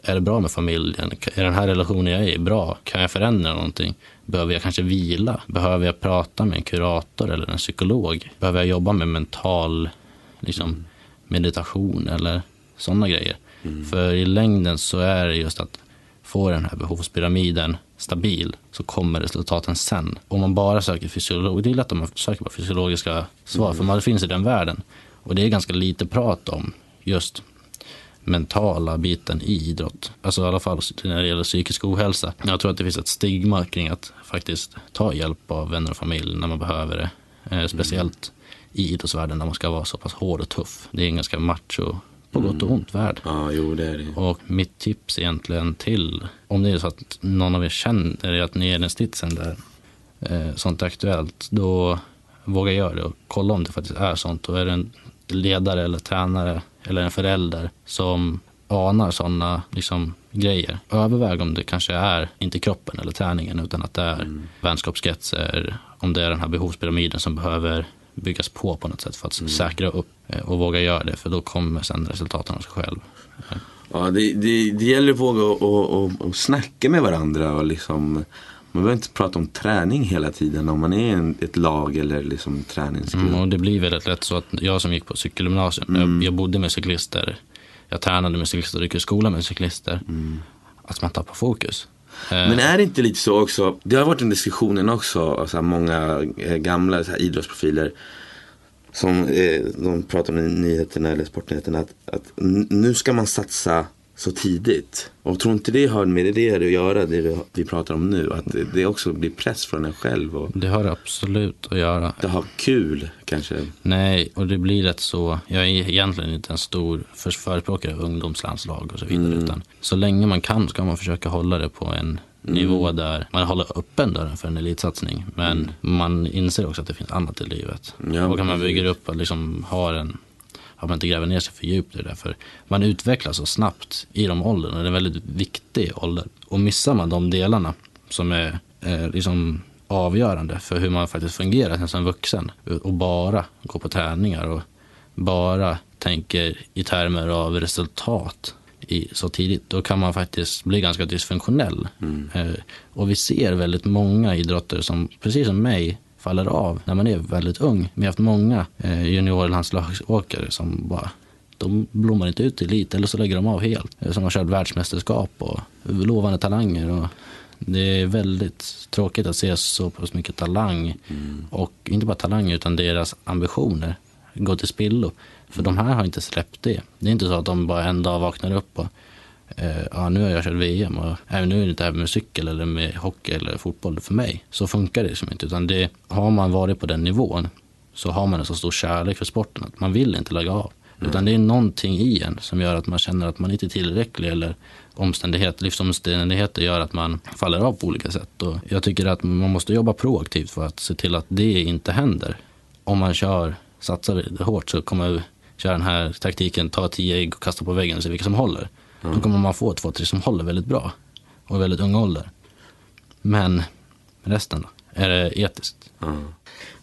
är det bra med familjen? Är den här relationen jag är i bra? Kan jag förändra någonting? Behöver jag kanske vila? Behöver jag prata med en kurator eller en psykolog? Behöver jag jobba med mental liksom, meditation eller sådana grejer? Mm. För i längden så är det just att få den här behovspyramiden stabil så kommer resultaten sen. Om man bara söker fysiolog, det är lätt om man söker på fysiologiska svar mm. för man finns i den världen. Och det är ganska lite prat om just mentala biten i idrott. Alltså i alla fall när det gäller psykisk ohälsa. Jag tror att det finns ett stigma kring att faktiskt ta hjälp av vänner och familj när man behöver det. Eh, speciellt mm. i idrottsvärlden där man ska vara så pass hård och tuff. Det är en ganska macho på gott och mm. ont värld. Ja, jo, det är det. Och mitt tips egentligen till, om det är så att någon av er känner att ni är den stitsen där eh, sånt är aktuellt, då våga göra det och kolla om det faktiskt är sånt. Och är det en ledare eller tränare eller en förälder som anar sådana liksom, grejer. Överväg om det kanske är, inte kroppen eller träningen, utan att det är mm. vänskapskretsar, om det är den här behovspyramiden som behöver byggas på på något sätt för att mm. säkra upp eh, och våga göra det, för då kommer sen resultaten av sig själv. Ja, det, det, det gäller att våga och, och, och snacka med varandra och liksom man behöver inte prata om träning hela tiden om man är en, ett lag eller liksom träningsgrupp. Mm, och det blir väldigt lätt så att jag som gick på cykelgymnasium, mm. jag, jag, bodde med cyklister, jag tränade med cyklister och gick i skolan med cyklister. Mm. Att man tappar fokus. Eh. Men är det inte lite så också, det har varit en diskussion också, alltså många eh, gamla så här, idrottsprofiler som eh, de pratar om i nyheterna eller sportnyheterna att, att nu ska man satsa så tidigt. Och tror inte det har med det att göra, det vi pratar om nu? Att det också blir press från en själv? Och det har absolut att göra. Det har kul kanske? Nej, och det blir rätt så. Jag är egentligen inte en stor förespråkare av ungdomslandslag och så vidare. Mm. Utan så länge man kan ska man försöka hålla det på en Mm. nivå där man håller öppen dörren för en elitsatsning. Men mm. man inser också att det finns annat i livet. Ja, och kan man bygga upp och liksom ha en att man inte gräver ner sig för djupt i det. För man utvecklas så snabbt i de åldrarna. Det är en väldigt viktig ålder. Och missar man de delarna som är eh, liksom avgörande för hur man faktiskt fungerar som vuxen och bara går på träningar och bara tänker i termer av resultat i, så tidigt, då kan man faktiskt bli ganska dysfunktionell. Mm. Eh, och vi ser väldigt många idrottare som, precis som mig, faller av när man är väldigt ung. Vi har haft många eh, juniorlandslagsåkare som bara de blommar inte ut i elit eller så lägger de av helt. Eh, som har kört världsmästerskap och lovande talanger. Och det är väldigt tråkigt att se så pass mycket talang mm. och inte bara talang utan deras ambitioner gå till spillo. För de här har inte släppt det. Det är inte så att de bara en dag vaknar upp och ja, nu har jag kört VM och även nu är det inte här med cykel eller med hockey eller fotboll för mig. Så funkar det liksom inte. Utan det, har man varit på den nivån så har man en så stor kärlek för sporten att man vill inte lägga av. Mm. Utan det är någonting i en som gör att man känner att man inte är tillräcklig eller omständighet, livsomständigheter gör att man faller av på olika sätt. Och jag tycker att man måste jobba proaktivt för att se till att det inte händer. Om man kör, satsar det hårt så kommer köra den här taktiken, ta tio ägg och kasta på väggen och se vilka som håller. Mm. Då kommer man få två, tre som håller väldigt bra och i väldigt ung ålder. Men resten då? Är det etiskt? Mm.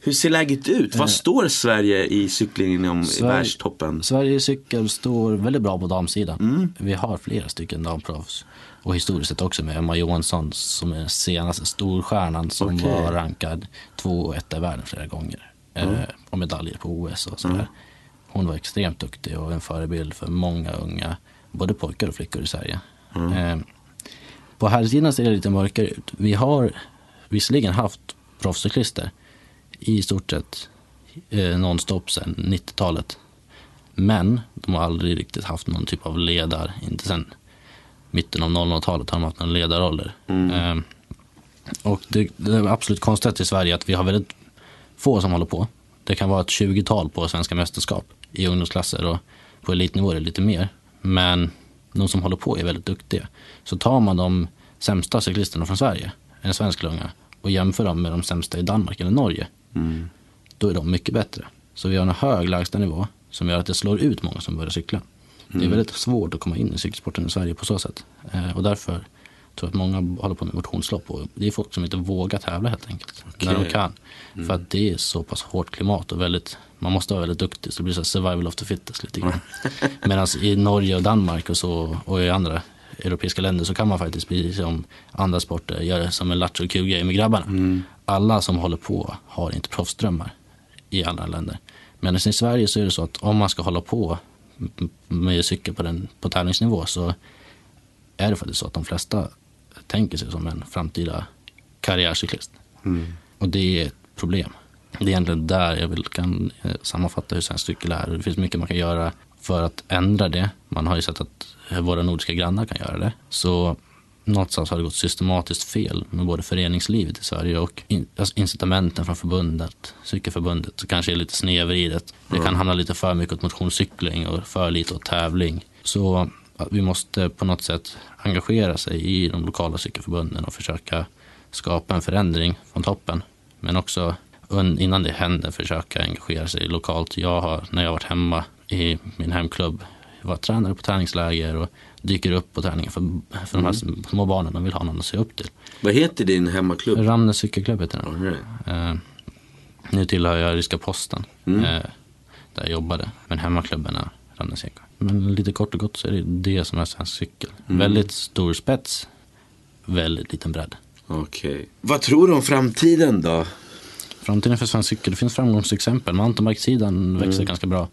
Hur ser läget ut? Vad eh. står Sverige i cyklingen om Sverige, världstoppen? Sverige i cykel står väldigt bra på damsidan. Mm. Vi har flera stycken damproffs. Och historiskt sett också med Emma Johansson som är den senaste storstjärnan som okay. var rankad två och ett i världen flera gånger. Mm. Eh, och medaljer på OS och sådär. Mm. Hon var extremt duktig och en förebild för många unga både pojkar och flickor i Sverige. Mm. Eh, på herrsidan ser det lite mörkare ut. Vi har visserligen haft proffscyklister i stort sett eh, nonstop sedan 90-talet. Men de har aldrig riktigt haft någon typ av ledar, inte sedan mitten av 00-talet har de haft någon ledarroller. Mm. Eh, och det, det är absolut konstigt i Sverige att vi har väldigt få som håller på. Det kan vara ett 20-tal på svenska mästerskap i ungdomsklasser och på elitnivå är det lite mer. Men de som håller på är väldigt duktiga. Så tar man de sämsta cyklisterna från Sverige, en svensk lunga, och jämför dem med de sämsta i Danmark eller Norge, mm. då är de mycket bättre. Så vi har en hög lägstanivå som gör att det slår ut många som börjar cykla. Mm. Det är mm. väldigt svårt att komma in i cykelsporten i Sverige på så sätt. Eh, och därför tror att många håller på med motionslopp. Och det är folk som inte vågar tävla helt enkelt. Okay. När de kan. Mm. För att det är så pass hårt klimat och väldigt man måste vara väldigt duktig så det blir så survival of the fittest lite grann. Medan i Norge och Danmark och så och i andra europeiska länder så kan man faktiskt, precis som andra sporter, göra som en lattjo kul grej med grabbarna. Alla som håller på har inte proffsdrömmar i andra länder. Men i Sverige så är det så att om man ska hålla på med cykel på, den, på tävlingsnivå så är det faktiskt så att de flesta tänker sig som en framtida karriärcyklist. Och det är ett problem. Det är egentligen där jag vill, kan eh, sammanfatta hur svensk cykel är. Det finns mycket man kan göra för att ändra det. Man har ju sett att våra nordiska grannar kan göra det. Så någonstans har det gått systematiskt fel med både föreningslivet i Sverige och in, alltså incitamenten från förbundet, cykelförbundet, så kanske är lite snedvridet. Det kan handla lite för mycket åt motionscykling och för lite åt tävling. Så vi måste på något sätt engagera sig i de lokala cykelförbunden och försöka skapa en förändring från toppen. Men också innan det händer försöka engagera sig lokalt. Jag har, när jag varit hemma i min hemklubb, jag var tränare på träningsläger och dyker upp på träningen för, för de här små barnen. De vill ha någon att se upp till. Vad heter din hemmaklubb? Ramnäs cykelklubb heter den. Right. Eh, nu tillhör jag Ryska Posten, Mm. eh, där jag jobbade. Men hemmaklubben är Ramnäs cykel. Men lite kort och gott så är det det som är svensk cykel. Mm. Väldigt stor spets, väldigt liten bredd. Okej. Vad tror du om framtiden då? Framtiden för svensk cykel, det finns framgångsexempel. Mountainbike-sidan växer ganska bra.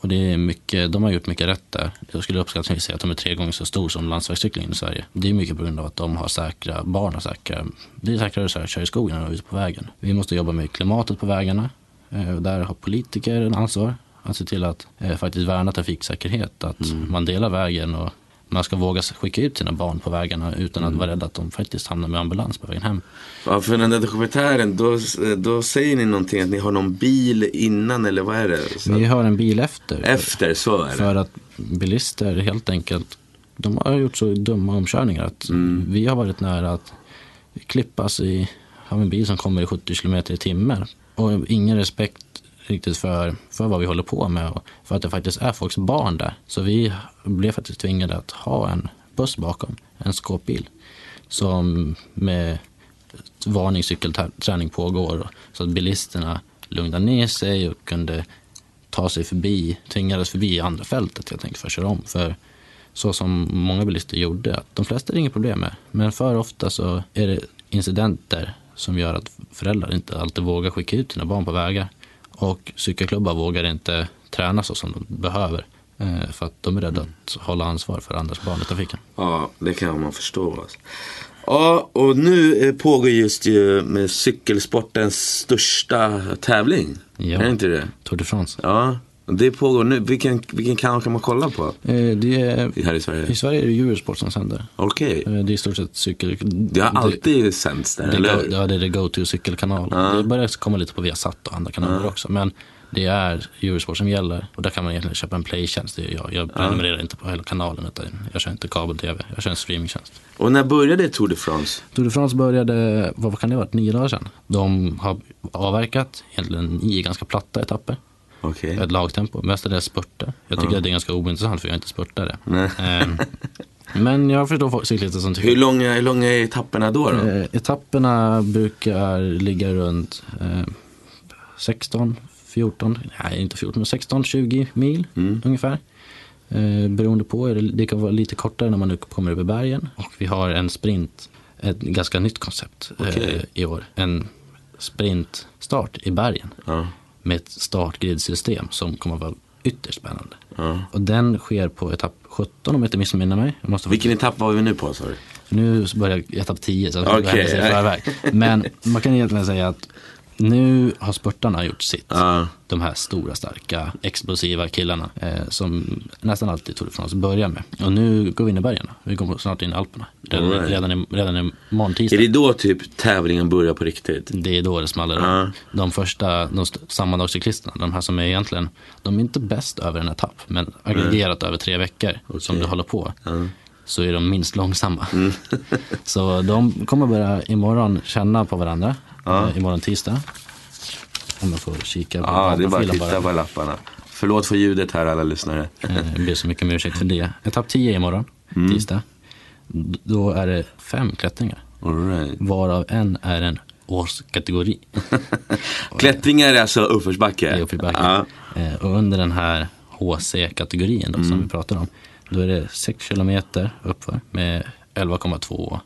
Och det är mycket, de har gjort mycket rätt där. Jag skulle uppskattningsvis säga att de är tre gånger så stor som landsvägscyklingen i Sverige. Det är mycket på grund av att de har säkra, barn har säkra, det är säkrare att köra i skogen än ute på vägen. Vi måste jobba med klimatet på vägarna. Eh, Där har politiker en ansvar att se till att eh, faktiskt värna trafiksäkerhet. Att man delar vägen och man ska våga skicka ut sina barn på vägarna utan att vara rädd att de faktiskt hamnar med ambulans på vägen hem. Ja, för den där dokumentären, då, då säger ni någonting att ni har någon bil innan eller vad är det? Så, Vi har en bil efter. efter, så är det. För att bilister helt enkelt, de har gjort så dumma omkörningar att vi har varit nära att klippas i, av en bil som kommer i 70 km i timmen. Och ingen respekt riktigt för, för vad vi håller på med och för att det faktiskt är folks barn där. Så vi blev faktiskt tvingade att ha en buss bakom, en skåpbil. Som med varningscykelträning pågår. Så att bilisterna lugnade ner sig och kunde ta sig förbi, tvingades förbi andra fältet helt enkelt för att köra om. För så som många bilister gjorde, att de flesta är det inget problem med. Men för ofta så är det incidenter som gör att föräldrar inte alltid vågar skicka ut sina barn på vägar. Och cykelklubbar vågar inte träna så som de behöver. eh, För att de är rädda att hålla ansvar för andras barn i trafiken. Ja, det kan man förstå. Alltså. Ja, och nu eh, pågår just ju med cykelsportens största tävling. Ja. Är inte det? Tour de France. Ja, det pågår nu. Vilken, vilken kanal kan man kolla på Eh, Det är, här i Sverige? I Sverige är det Eurosport som sänder. Okej. Eh, Det är i stort sett cykel... Det har alltid sänts där, Det, eller hur? ja, det är det go-to cykelkanal. Det börjar komma lite på Viasat och andra kanaler också. Men det är Eurosport som gäller. Och där kan man egentligen köpa en playtjänst. Det jag. Jag prenumererar inte på hela kanalen. Utan jag kör inte kabel-tv. Jag kör en streamingtjänst. Och när började Tour de France? Tour de France började, vad kan det ha varit, nio dagar sedan. De har avverkat egentligen nio ganska platta etapper. Okej. Ett lagtempo, mestadels spurter. Jag tycker att det är ganska ointressant för jag är inte spurtare. Ehm, Men jag förstår cyklister som tycker Hur långa, hur långa är etapperna då? då? Eh, etapperna brukar ligga runt eh, 16, 14, nej inte 14, men 16, 20 mil ungefär. Eh, beroende på, det, kan vara lite kortare när man kommer över bergen. Och vi har en sprint, ett ganska nytt koncept eh, Okej. i år. En sprintstart i bergen Ja. Med ett startgridsystem som kommer att vara ytterst spännande. Ja. Och den sker på etapp 17 om jag inte missminner mig. Måste Vilken etapp var vi nu på du? nu börjar etapp 10 så okay. Men man kan egentligen säga att nu har spurtarna gjort sitt. Ja. De här stora, starka, explosiva killarna eh, som nästan alltid Tour de France börjar med. Och nu går vi in i bergen. Vi går snart in i Alperna. Redan, right. redan, i, redan i morgon tisdag. Är det då typ tävlingen börjar på riktigt? Det är då det smäller. Ja. De första de st- sammandagscyklisterna, de här som är egentligen, de är inte bäst över en etapp, men aggregerat över tre veckor som du håller på, så är de minst långsamma. Mm. så de kommer börja imorgon känna på varandra, ja. imorgon tisdag. Om jag får kika på Ja, det är bara att titta på lapparna. Förlåt för ljudet här alla lyssnare. Eh, Jag ber så mycket om ursäkt för det. Etapp 10 imorgon, Mm. tisdag. Då är det fem klättringar, All right. varav en är en årskategori. Klättringar är alltså uppförsbacke? i uppförsbacke. Ja. Eh, och under den här HC-kategorin då, som vi pratar om, Då är det 6 kilometer uppför med 11,2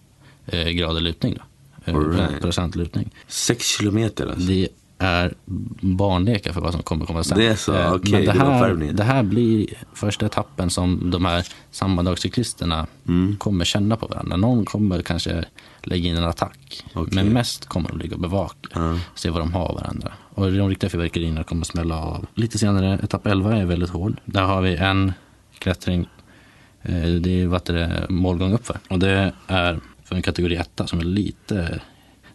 eh, grader lutning. Då. Eh, Alright. Procent lutning. Sex kilometer alltså. Det är barnlekar för vad som kommer komma sen. Det är så, Eh, Men det det här, uppvärmningen. det här blir första etappen som de här sammandagscyklisterna Mm. kommer känna på varandra. Någon kommer kanske lägga in en attack. Okej. Men mest kommer de ligga och bevaka. Ja. Se vad de har varandra. Och de riktiga fyrverkerierna kommer smälla av. Lite senare, etapp 11 är väldigt hård. Där har vi en klättring. eh, Det är vad det, målgång uppför. Och det är för en kategori 1 som är lite...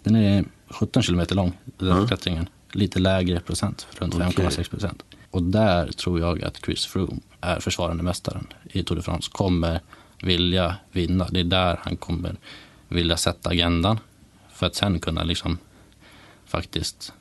Den är 17 kilometer lång, den Ja. klättringen. Lite lägre procent, runt Okej. 5,6 procent. Och där tror jag att Chris Froome är försvarande mästaren i Tour de France. Kommer vilja vinna. Det är där han kommer vilja sätta agendan. För att sen kunna liksom faktiskt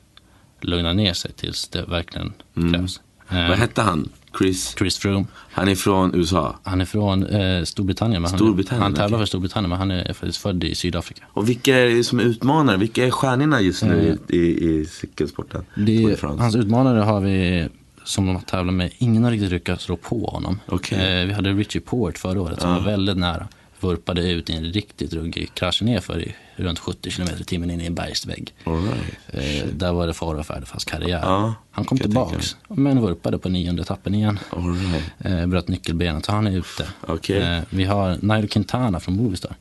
lugna ner sig tills det verkligen krävs. Eh, Vad hette han? Chris? Chris Froome. Han är från USA. Han är från eh, Storbritannien. Men han, Storbritannien, han tävlar för Storbritannien men han är faktiskt född i Sydafrika. Och vilka är det som är utmanare? Vilka är stjärnorna just nu Eh, i, i, i cykelsporten? Det, hans utmanare har vi som de tävlar med. Ingen har riktigt lyckats rå på honom. Okej. Eh, vi hade Richie Port förra året som Ja. var väldigt nära. Vurpade ut i en riktigt ruggig krasch ner för i runt 70 km i timmen in i en bergsvägg. Right. Eh, där var det fara och färde för hans karriär. Ja, han kom tillbaks, men vurpade på nionde etappen igen. Right. Eh, bröt nyckelbenet, så han är ute. Okej. Eh, vi har Nairo Quintana från Movistar.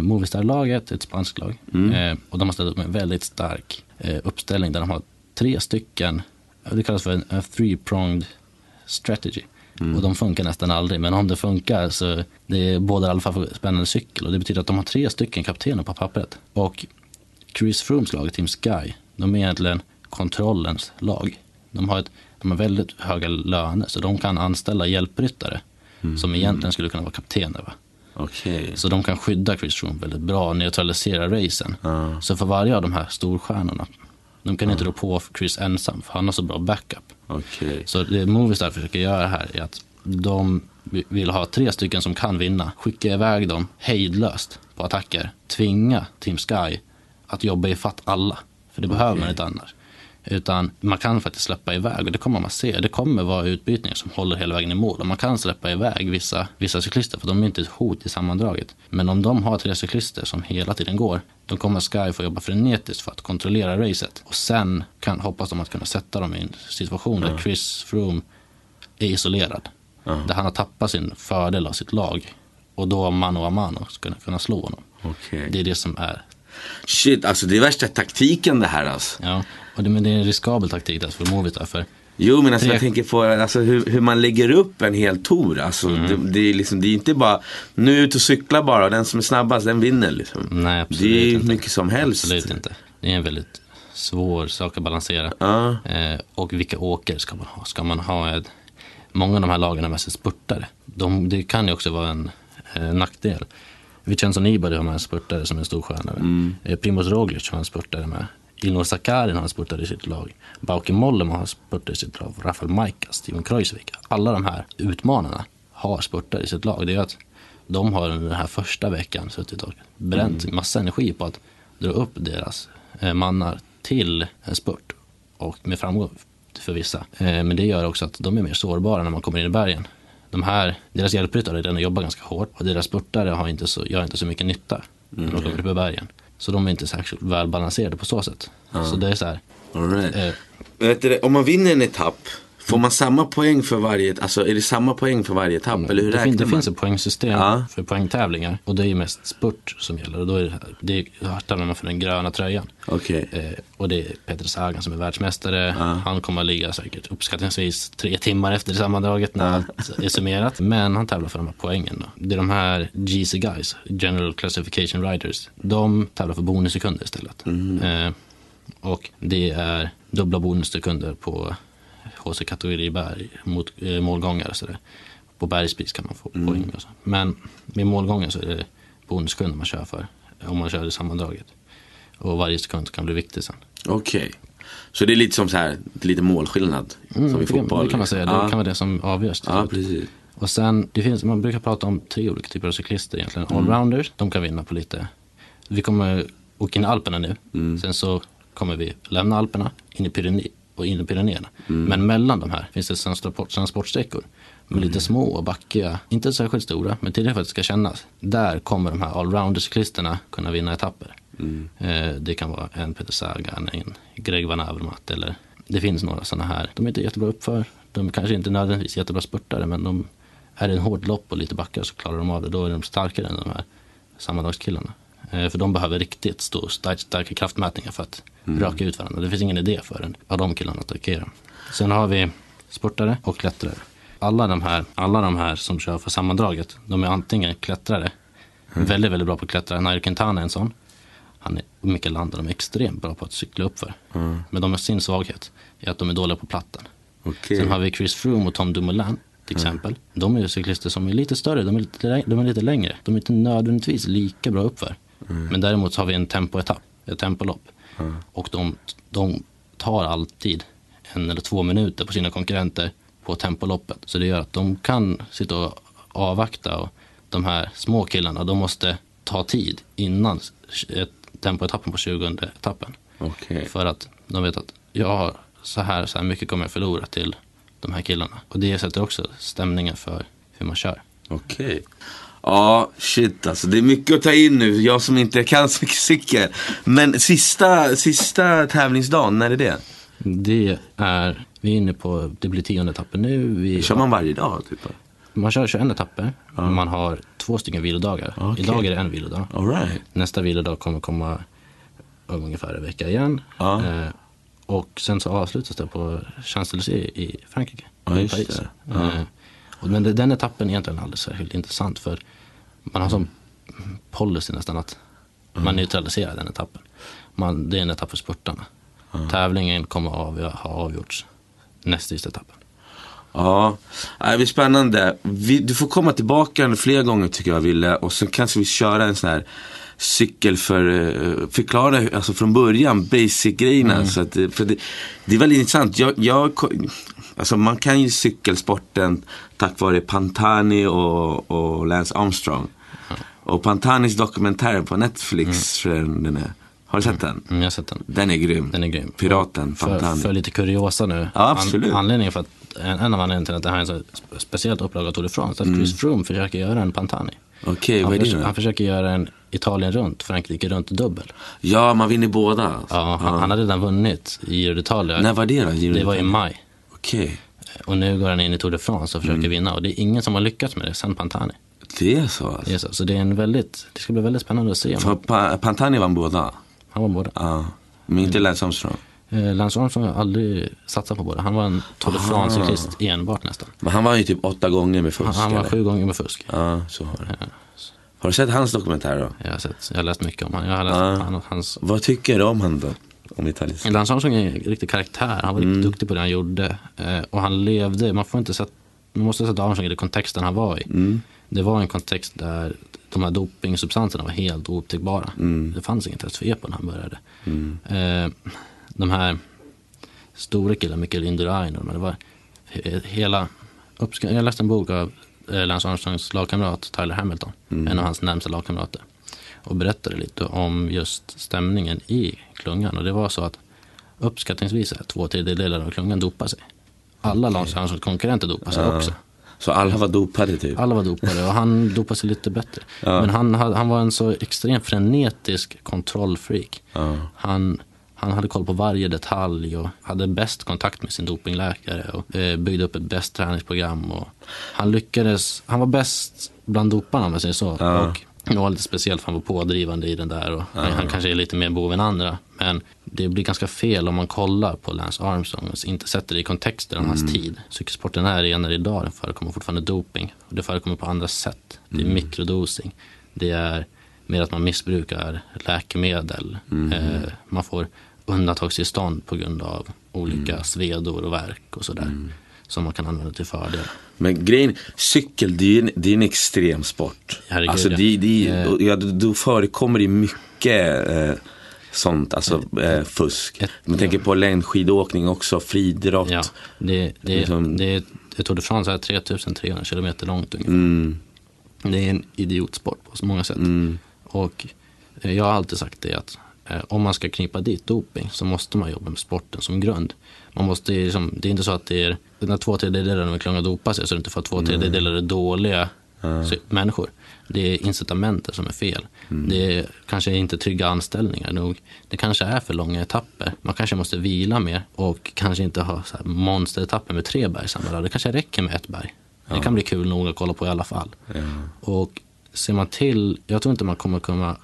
Movistar-laget, ett spanskt lag. Mm. Och de har ställt upp med en väldigt stark uppställning där de har tre stycken, det kallas för en three-pronged strategy. Mm. Och de funkar nästan aldrig, men om det funkar så det är båda i alla fall för spännande cykel. Och det betyder att de har tre stycken kaptener på pappret. Och Chris Froomes lag, Team Sky, de är egentligen kontrollens lag. De har, ett, de har väldigt höga löner, så de kan anställa hjälpryttare som egentligen skulle kunna vara kaptener. Va? Okej. Så de kan skydda Chris Froome väldigt bra och neutralisera racen. Ja. Så för varje av de här storstjärnorna, de kan inte rå på Chris ensam, för han har så bra backup. Okej. Så det Movistar försöker göra här är att de vill ha tre stycken som kan vinna, skicka iväg dem hejdlöst på attacker, tvinga Team Sky att jobba ifatt alla. För det behöver man inte annars. Utan man kan faktiskt släppa iväg och det kommer man se. Det kommer vara utbytningar som håller hela vägen i mål och man kan släppa iväg vissa, vissa cyklister för de är inte ett hot i sammandraget. Men om de har tre cyklister som hela tiden går, då kommer Sky få jobba frenetiskt för att kontrollera racet. Och sen kan, hoppas de att kunna sätta dem i en situation där Chris Froome är isolerad. Där han har tappat sin fördel av sitt lag. Och då mano a mano ska kunna slå honom. Okej. Det är det som är Shit, alltså det är värsta taktiken det här alltså. Ja, och det, men det är en riskabel taktik alltså för Movistar. För Jo men alltså jag tänker på alltså, hur, hur man lägger upp en hel tour. Alltså, Mm. det, det, är liksom, det är inte bara, nu ut och cykla bara och den som är snabbast den vinner liksom. nej, absolut det är inte. mycket som helst. Absolut inte. Det är en väldigt svår sak att balansera. Ja. Eh, och vilka åker ska man ha? Ska man ha ett, många av de här lagen med sig spurtare. De, det kan ju också vara en eh, nackdel. Vincenzo Nibali har med en spurtare som är en stor stjärna. Mm. Eh, Primoz Roglic har en spurtare med. Ilnur Sakarin har en spurtare i sitt lag. Bauke Mollema har en spurtare i sitt lag. Rafael Majka, Steven Kruijswijk. Alla de här utmanarna har spurtare i sitt lag. Det är att de har under den här första veckan suttit och bränt massa energi på att dra upp deras eh, mannar till en spurt. Och med framgång för vissa. Eh, men det gör också att de är mer sårbara när man kommer in i bergen. De här, deras hjälpryttare redan jobbar ganska hårt och deras spurtare har inte så, gör inte så mycket nytta när de kommer upp i bergen. Så de är inte särskilt väl balanserade på så sätt. Så det är så här. Right. Eh, om man vinner en etapp, får man samma poäng för varje, alltså är det samma poäng för varje etapp? eller hur det, fin, det man? finns ett poängsystem Ja. för poängtävlingar och det är ju mest spurt som gäller. Och då är det, det tävlar man för den gröna tröjan. Okej. Eh, och det är Peter Sagan som är världsmästare. Han kommer att ligga säkert uppskattningsvis tre timmar efter sammandraget när allt är summerat. Men han tävlar för de här poängen. Då. Det är de här GC guys, General Classification Riders. De tävlar för bonussekunder istället. Eh, och det är dubbla bonussekunder på HC-kategori berg mot eh, målgångar och sådär. På bergspris kan man få poäng. Och så. Men med målgångar så är det bonussekunder man kör för. Om man kör det sammandraget. Och varje sekund kan bli viktig sen. Okej. Så det är lite som så här, lite målskillnad som i det, fotboll. det kan man säga. Det kan vara det som avgörs. slut. precis. Och sen, det finns, man brukar prata om tre olika typer av cyklister egentligen. Allrounders, de kan vinna på lite. Vi kommer åka in i Alperna nu. Sen så kommer vi lämna Alperna in i Pyrené och in i Pyrenéerna. Men mellan de här finns det transport, transportsträckor. De är lite små och backiga, inte särskilt stora, men tillräckligt för att det ska kännas. Där kommer de här allrounder-cyklisterna kunna vinna etapper. Eh, Det kan vara en Peter Sagan, en Greg Van Avermaet eller det finns några sådana här. De är inte jättebra uppför, de är kanske inte nödvändigtvis jättebra spurtare, men de är det en hård lopp och lite backar så klarar de av det. Då är de starkare än de här sammanlagskillarna. Eh, För de behöver riktigt stor, stark, starka kraftmätningar för att raka ut varandra. Det finns ingen idé för en av de killarna att attackera. Sen har vi sportare och klättrare. Alla de här, alla de här som kör för sammandraget, de är antingen klättrare, väldigt, väldigt bra på att klättra. Nairo Quintana är en sån. Han är, Mikael Landa, de är extremt bra på att cykla uppför. Men de har sin svaghet i att de är dåliga på plattan. Okej. Sen har vi Chris Froome och Tom Dumoulin till exempel. De är ju cyklister som är lite större, de är lite, de är lite längre. De är inte nödvändigtvis lika bra uppför. Men däremot så har vi en tempoetapp, ett tempolopp. Och de, de tar alltid en eller två minuter på sina konkurrenter på tempoloppet. Så det gör att de kan sitta och avvakta och de här små killarna, de måste ta tid innan tempoetappen på 20 etappen. Okej. För att de vet att jag har så här, så här mycket kommer jag förlora till de här killarna. Och det sätter också stämningen för hur man kör. Okej. Ja, shit alltså. Det är mycket att ta in nu. Jag som inte kan så mycket cykel. Men sista, sista tävlingsdagen, när är det? Det är, vi är inne på, det blir tionde etappen nu. Vi, Kör man varje dag? Typ? man kör 21 etapper. och Man har två stycken vilodagar. Okej. Idag är det en vilodag. All right. Nästa vilodag kommer komma om ungefär en vecka igen. Ja. Eh, och sen så avslutas det på Champs-Élysées i Frankrike. Ja, i Paris. Ja. Eh, men den etappen är egentligen alldeles särskilt intressant för man har som policy nästan att man neutraliserar den etappen. Man, det är en etapp för spurtarna. Tävlingen kommer att avgöra, ha avgjorts näst sista etappen. Ja, det blir spännande. Vi, du får komma tillbaka fler gånger tycker jag, Ville. Och så kanske vi köra en sån här cykel för, eh, förklara alltså från början, basic-grejerna. Så att, det- för det, det är väldigt intressant. Jag, jag, alltså man kan ju cykelsporten tack vare Pantani och, och Lance Armstrong. Och Pantanis dokumentär på Netflix, jag den är. Har du sett den? Mm, jag har sett den. Den är grym. Den är grym. Piraten, För, Pantani. för lite kuriosa nu. Ja, absolut. An, anledningen för att, en, en av anledningarna till att det här är en så spe- speciellt upplaga Tour de France, att Chris Froome försöker göra en Pantani. Okej, Han, vad är förs- det han försöker göra en Italien runt, Frankrike runt dubbel. Ja, man vinner båda. alltså. Ja, han, han hade redan vunnit Giro d'Italia. När var det då? Giro Det var i maj. Okej. Och nu går han in i Tour de France och försöker Mm. vinna. Och det är ingen som har lyckats med det sen Pantani. Det är så alltså. Det, är så. så det, är en väldigt, det ska bli väldigt spännande att se. För pa- Pantani vann båda. han var båda. Ja. Men inte Lance Armstrong. Eh, Lance Armstrong har aldrig satsat på båda. Han var en Tour de France-cyklist enbart nästan. Men han vann ju typ åtta gånger med fusk. Han, han var eller? sju gånger med fusk. Ja, så har det. Har du sett hans dokumentär då? Jag har, sett, jag har läst mycket om honom. Jag har läst Ja. han, hans... Vad tycker du om han då? Om italiensk? Lance Armstrong är en riktig karaktär. Han var Mm. riktigt duktig på det han gjorde. Eh, och han levde, man får inte sätta, man måste sätta Armstrong i den kontexten han var i. Mm. Det var en kontext där de här dopingsubstanserna var helt oupptäckbara. Mm. Det fanns inget för EPO när han började. Eh, de här stora killarna, Mikael Indurainen, men det var he- hela, jag läste en bok av eh, Lance Armstrongs lagkamrat Tyler Hamilton, Mm. en av hans närmsta lagkamrater. Och berättade lite om just stämningen i klungan. Och det var så att uppskattningsvis är två tredjedelar av klungan dopade sig. Alla Lance Armstrongs konkurrenter dopade sig också. Så alla var dopade typ? Alla var dopade och han dopade sig lite bättre. Men han, han var en så extremt frenetisk kontrollfreak. Ja. Han, han hade koll på varje detalj och hade bäst kontakt med sin dopingläkare och eh, byggde upp ett bäst träningsprogram. Och han lyckades, han var bäst bland doparna om jag säger så. Och det var lite speciellt för han var pådrivande i den där och han, han kanske är lite mer bov än andra. Men det blir ganska fel om man kollar på Lance Armstrong och inte sätter det i kontexten av hans tid. Cykelsporten är renare idag, den förekommer fortfarande doping. Och det förekommer på andra sätt. Det är mikrodosing. Det är mer att man missbrukar läkemedel. Eh, man får undantagstillstånd på grund av olika svedor och verk och sådär. Som man kan använda till fördel. Men grejen, cykel det är en, det är en extrem sport. Herregud, alltså det, det, Eh. ja, då, förekommer det mycket eh, sånt, alltså eh, fusk. Ett- Man tänker på längdskidåkning också, friidrott. Ja, det, det, Liksom- det, är- det Tour de France är 3300 kilometer långt ungefär. Mm, Det är en idiotsport på så många sätt. Och eh, jag har alltid sagt det att eh, om man ska knipa dit doping så måste man jobba med sporten som grund. Man måste, liksom, det är inte så att det är, när två tredjedelar av en kung dopa sig så är det inte för att två tredjedelar är dåliga så, människor. Det är incitamenten som är fel. Det är kanske inte trygga anställningar nog. Det kanske är för långa etapper. Man kanske måste vila mer och kanske inte ha så monsteretapper med tre berg samma dag. Det kanske räcker med ett berg. Det kan bli kul nog att kolla på i alla fall. Och ser man till, jag tror inte man kommer komma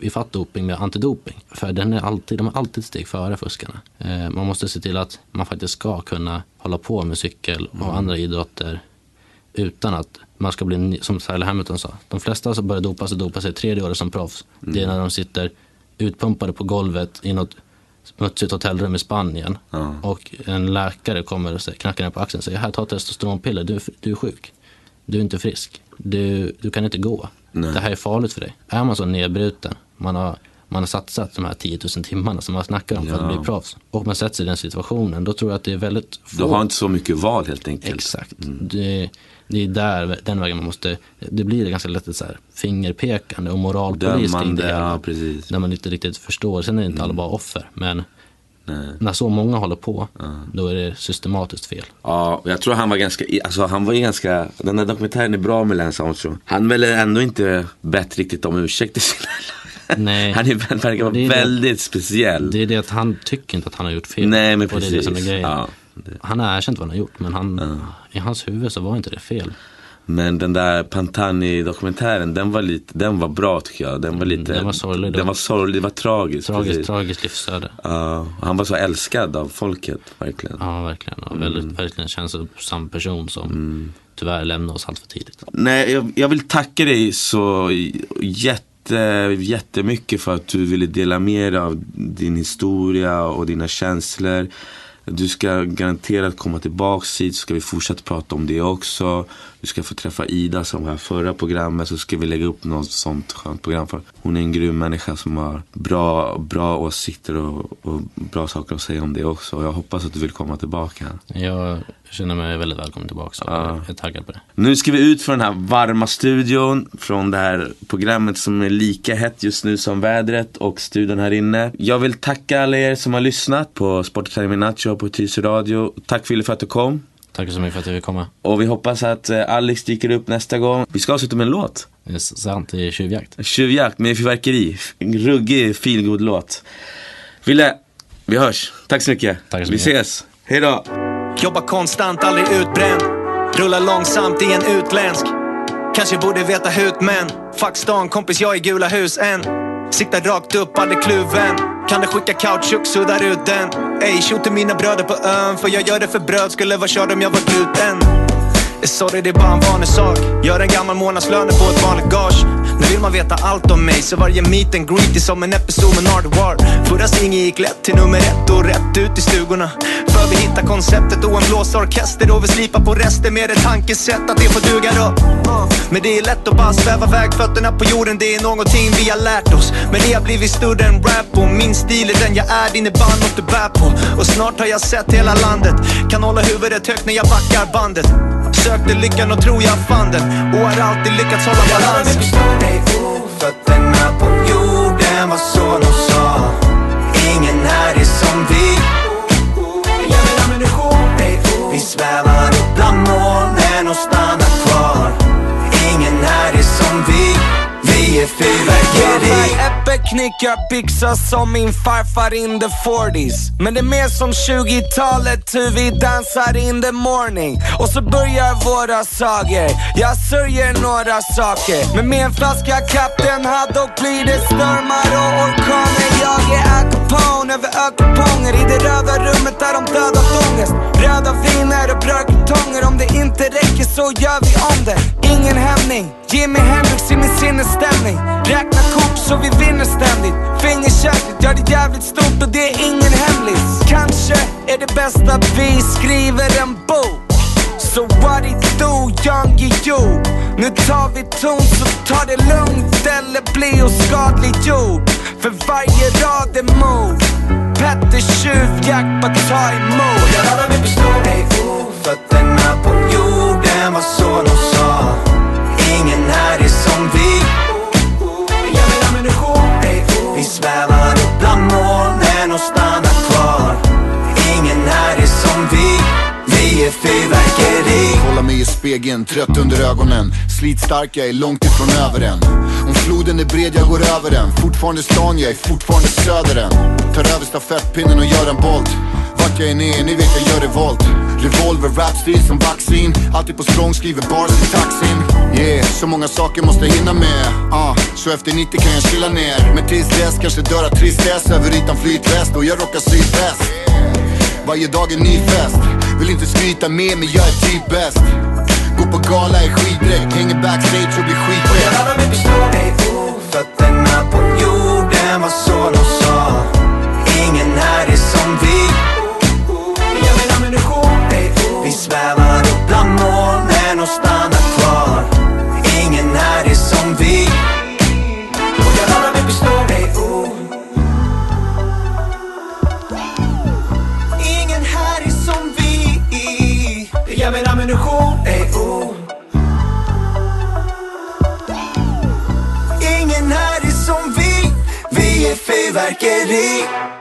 ifatt doping med antidoping. För den är alltid, de är alltid steg före fuskarna. Eh, man måste se till att man faktiskt ska kunna hålla på med cykel och andra idrotter utan att man ska bli, som Tyler Hamilton sa, de flesta som börjar dopa sig dopar sig tredje året som proffs. Det är när de sitter utpumpade på golvet i något smutsigt hotellrum i Spanien och en läkare kommer och knackar ner på axeln och säger här ta testosteronpiller, du, du är sjuk. Du är inte frisk. Du, du kan inte gå. Det här är farligt för dig. Är man så nedbruten, man har, man har satsat de här 10 000 timmarna som man snackar om för att bli proffs och man sätter sig i den situationen, då tror jag att det är väldigt få Du har inte så mycket val helt enkelt. Exakt. Det, det är där, den vägen man måste, det blir ganska lätt så här fingerpekande och moralpolis kring det ja, precis. När man inte riktigt förstår, sen är inte alla bara offer, men när så många håller på, då är det systematiskt fel. Ja, jag tror han var ganska, alltså han var ju ganska, den där dokumentären är bra med Lance Armstrong. Han väl ändå inte bett riktigt om ursäkt till sina Nej. Han är, verkar vara Det är det- väldigt speciell. Det är det att han tycker inte att han har gjort fel. Nej, men Och det är det som är precis. grejen. Ja, Han har erkänt vad han har gjort, men han, i hans huvud så var inte det fel. Men den där Pantani-dokumentären, den var lite, den var bra tycker jag. Den var lite, den var sorglig då. Den var sorglig, det var tragiskt. Tragiskt, precis. tragiskt livsöde. Ja, han var så älskad av folket, verkligen. Ja, verkligen. Och väldigt, Mm. verkligen känslosam person som tyvärr lämnade oss allt för tidigt. Nej, jag, jag vill tacka dig så jätte, jättemycket för att du ville dela med dig av din historia och dina känslor. Du ska garanterat komma tillbaks hit så ska vi fortsätta prata om det också. Du ska få träffa Ida som var här förra programmet så ska vi lägga upp något sånt skönt program för hon är en grym människa som har bra, bra åsikter och, och bra saker att säga om det också. Och jag hoppas att du vill komma tillbaka. Jag känner mig väldigt välkommen tillbaka och Ja. jag är taggad på det. Nu ska vi ut från den här varma studion, från det här programmet som är lika hett just nu som vädret och studion här inne. Jag vill tacka alla er som har lyssnat på Sport och på Tyresö Radio. Tack Fille för att du kom. Tack så mycket för att jag fick komma. Och vi hoppas att eh, Alex dyker upp nästa gång. Vi ska avsluta med en låt. Det är sant, det är tjuvjakt. Tjuvjakt med fyrverkeri. En ruggig feelgood låt. Ville, vi hörs. Tack så mycket. Tack så vi mycket. ses. Hej då. Jobbar konstant, aldrig utbränd. Rullar långsamt i en utländsk. Kanske borde veta hut men Fuck stan, kompis jag är gula hus än. Siktar rakt upp, aldrig kluven. Kan du skicka kautschuk, suddar ut den. Ey, tjo till mina bröder på ön. För jag gör det för bröd, skulle vara körd om jag var gluten. Sorry, det är bara en vanlig sak. Gör en gammal månadslön på ett vanligt gage. Nu vill man veta allt om mig, så varje meet and greet är som en episod med Nardwar. Förra singeln gick lätt till nummer ett och rätt ut i stugorna. För vi hittar konceptet och en blåsorkester och vi slipar på rester med ett tankesätt att det får duga då. Men det är lätt att bara sväva iväg fötterna på jorden, det är någonting vi har lärt oss. Men det har blivit större än rap och min stil är den jag är, din är bara något du bär på. Och snart har jag sett hela landet, kan hålla huvudet högt när jag backar bandet. Sökte lyckan och tror jag fann den. Och har alltid lyckats hålla balansen. Fötterna på jorden. Var så de sa. Ingen här är som vi. Vi svävar upp bland molnen och stannar Vi fyrverkeri. Fyrverkeri Äppelknickar byxas som min farfar in the 40s Men det är mer som 20-talet hur vi dansar in the morning. Och så börjar våra sagor. Jag sörjer några saker. Men med en flaska Kapten Haddock och blir det stormar och orkaner. Jag är Al Capone över ökuponger. I det röda rummet där de dödat ångest Röda viner och brödkartonger. Om det inte räcker så gör vi om det. Ingen hämning. Jimi Hendrix i min sinnesstämning. Räkna kort så vi vinner ständigt. Fingerköket gör det jävligt stort och det är ingen hemlis. Kanske är det bäst att vi skriver en bok. So what it do, young you? Nu tar vi ton så ta det lugnt. Eller bli oskadliggjord För varje rad är mord Petter tjuvjakt, bara ta emot. Jag laddar min pistol Ey, oh, fötterna på jorden. Var så de sa. Ingen här är som vi. svävar upp bland molnen och stannar kvar. Ingen här är som vi, vi är fyrverkeri. Kolla mig i spegeln, trött under ögonen. Slitstark, jag är långt ifrån över den Om floden är bred, jag går över den. Fortfarande stan, jag är fortfarande söder än. Tar över stafettpinnen och gör en bolt. Vart jag än är, ni vet jag gör revolt. Revolver, rapstil som vaccin. Alltid på språng, skriver bars i taxin. Yeah, så många saker måste jag hinna med. Uh, Så efter 90 kan jag chilla ner. Men tills dess kanske dör av tristess Över ytan flytväst och jag rockar sydväst varje dag en ny fest. Vill inte skryta med men jag är typ bäst. Går på gala i skidräck, hänger backstage och blir skiträdd Och jag laddar med pistol, ey oh Fötterna på jorden, svävar upp bland molnen och stannar kvar. Ingen här är som vi. Och jag laddar min pistol, ey oh. Ingen här är som vi. Det ger min ammunition, ey oh. Ingen här är som vi. Vi är fyrverkeri.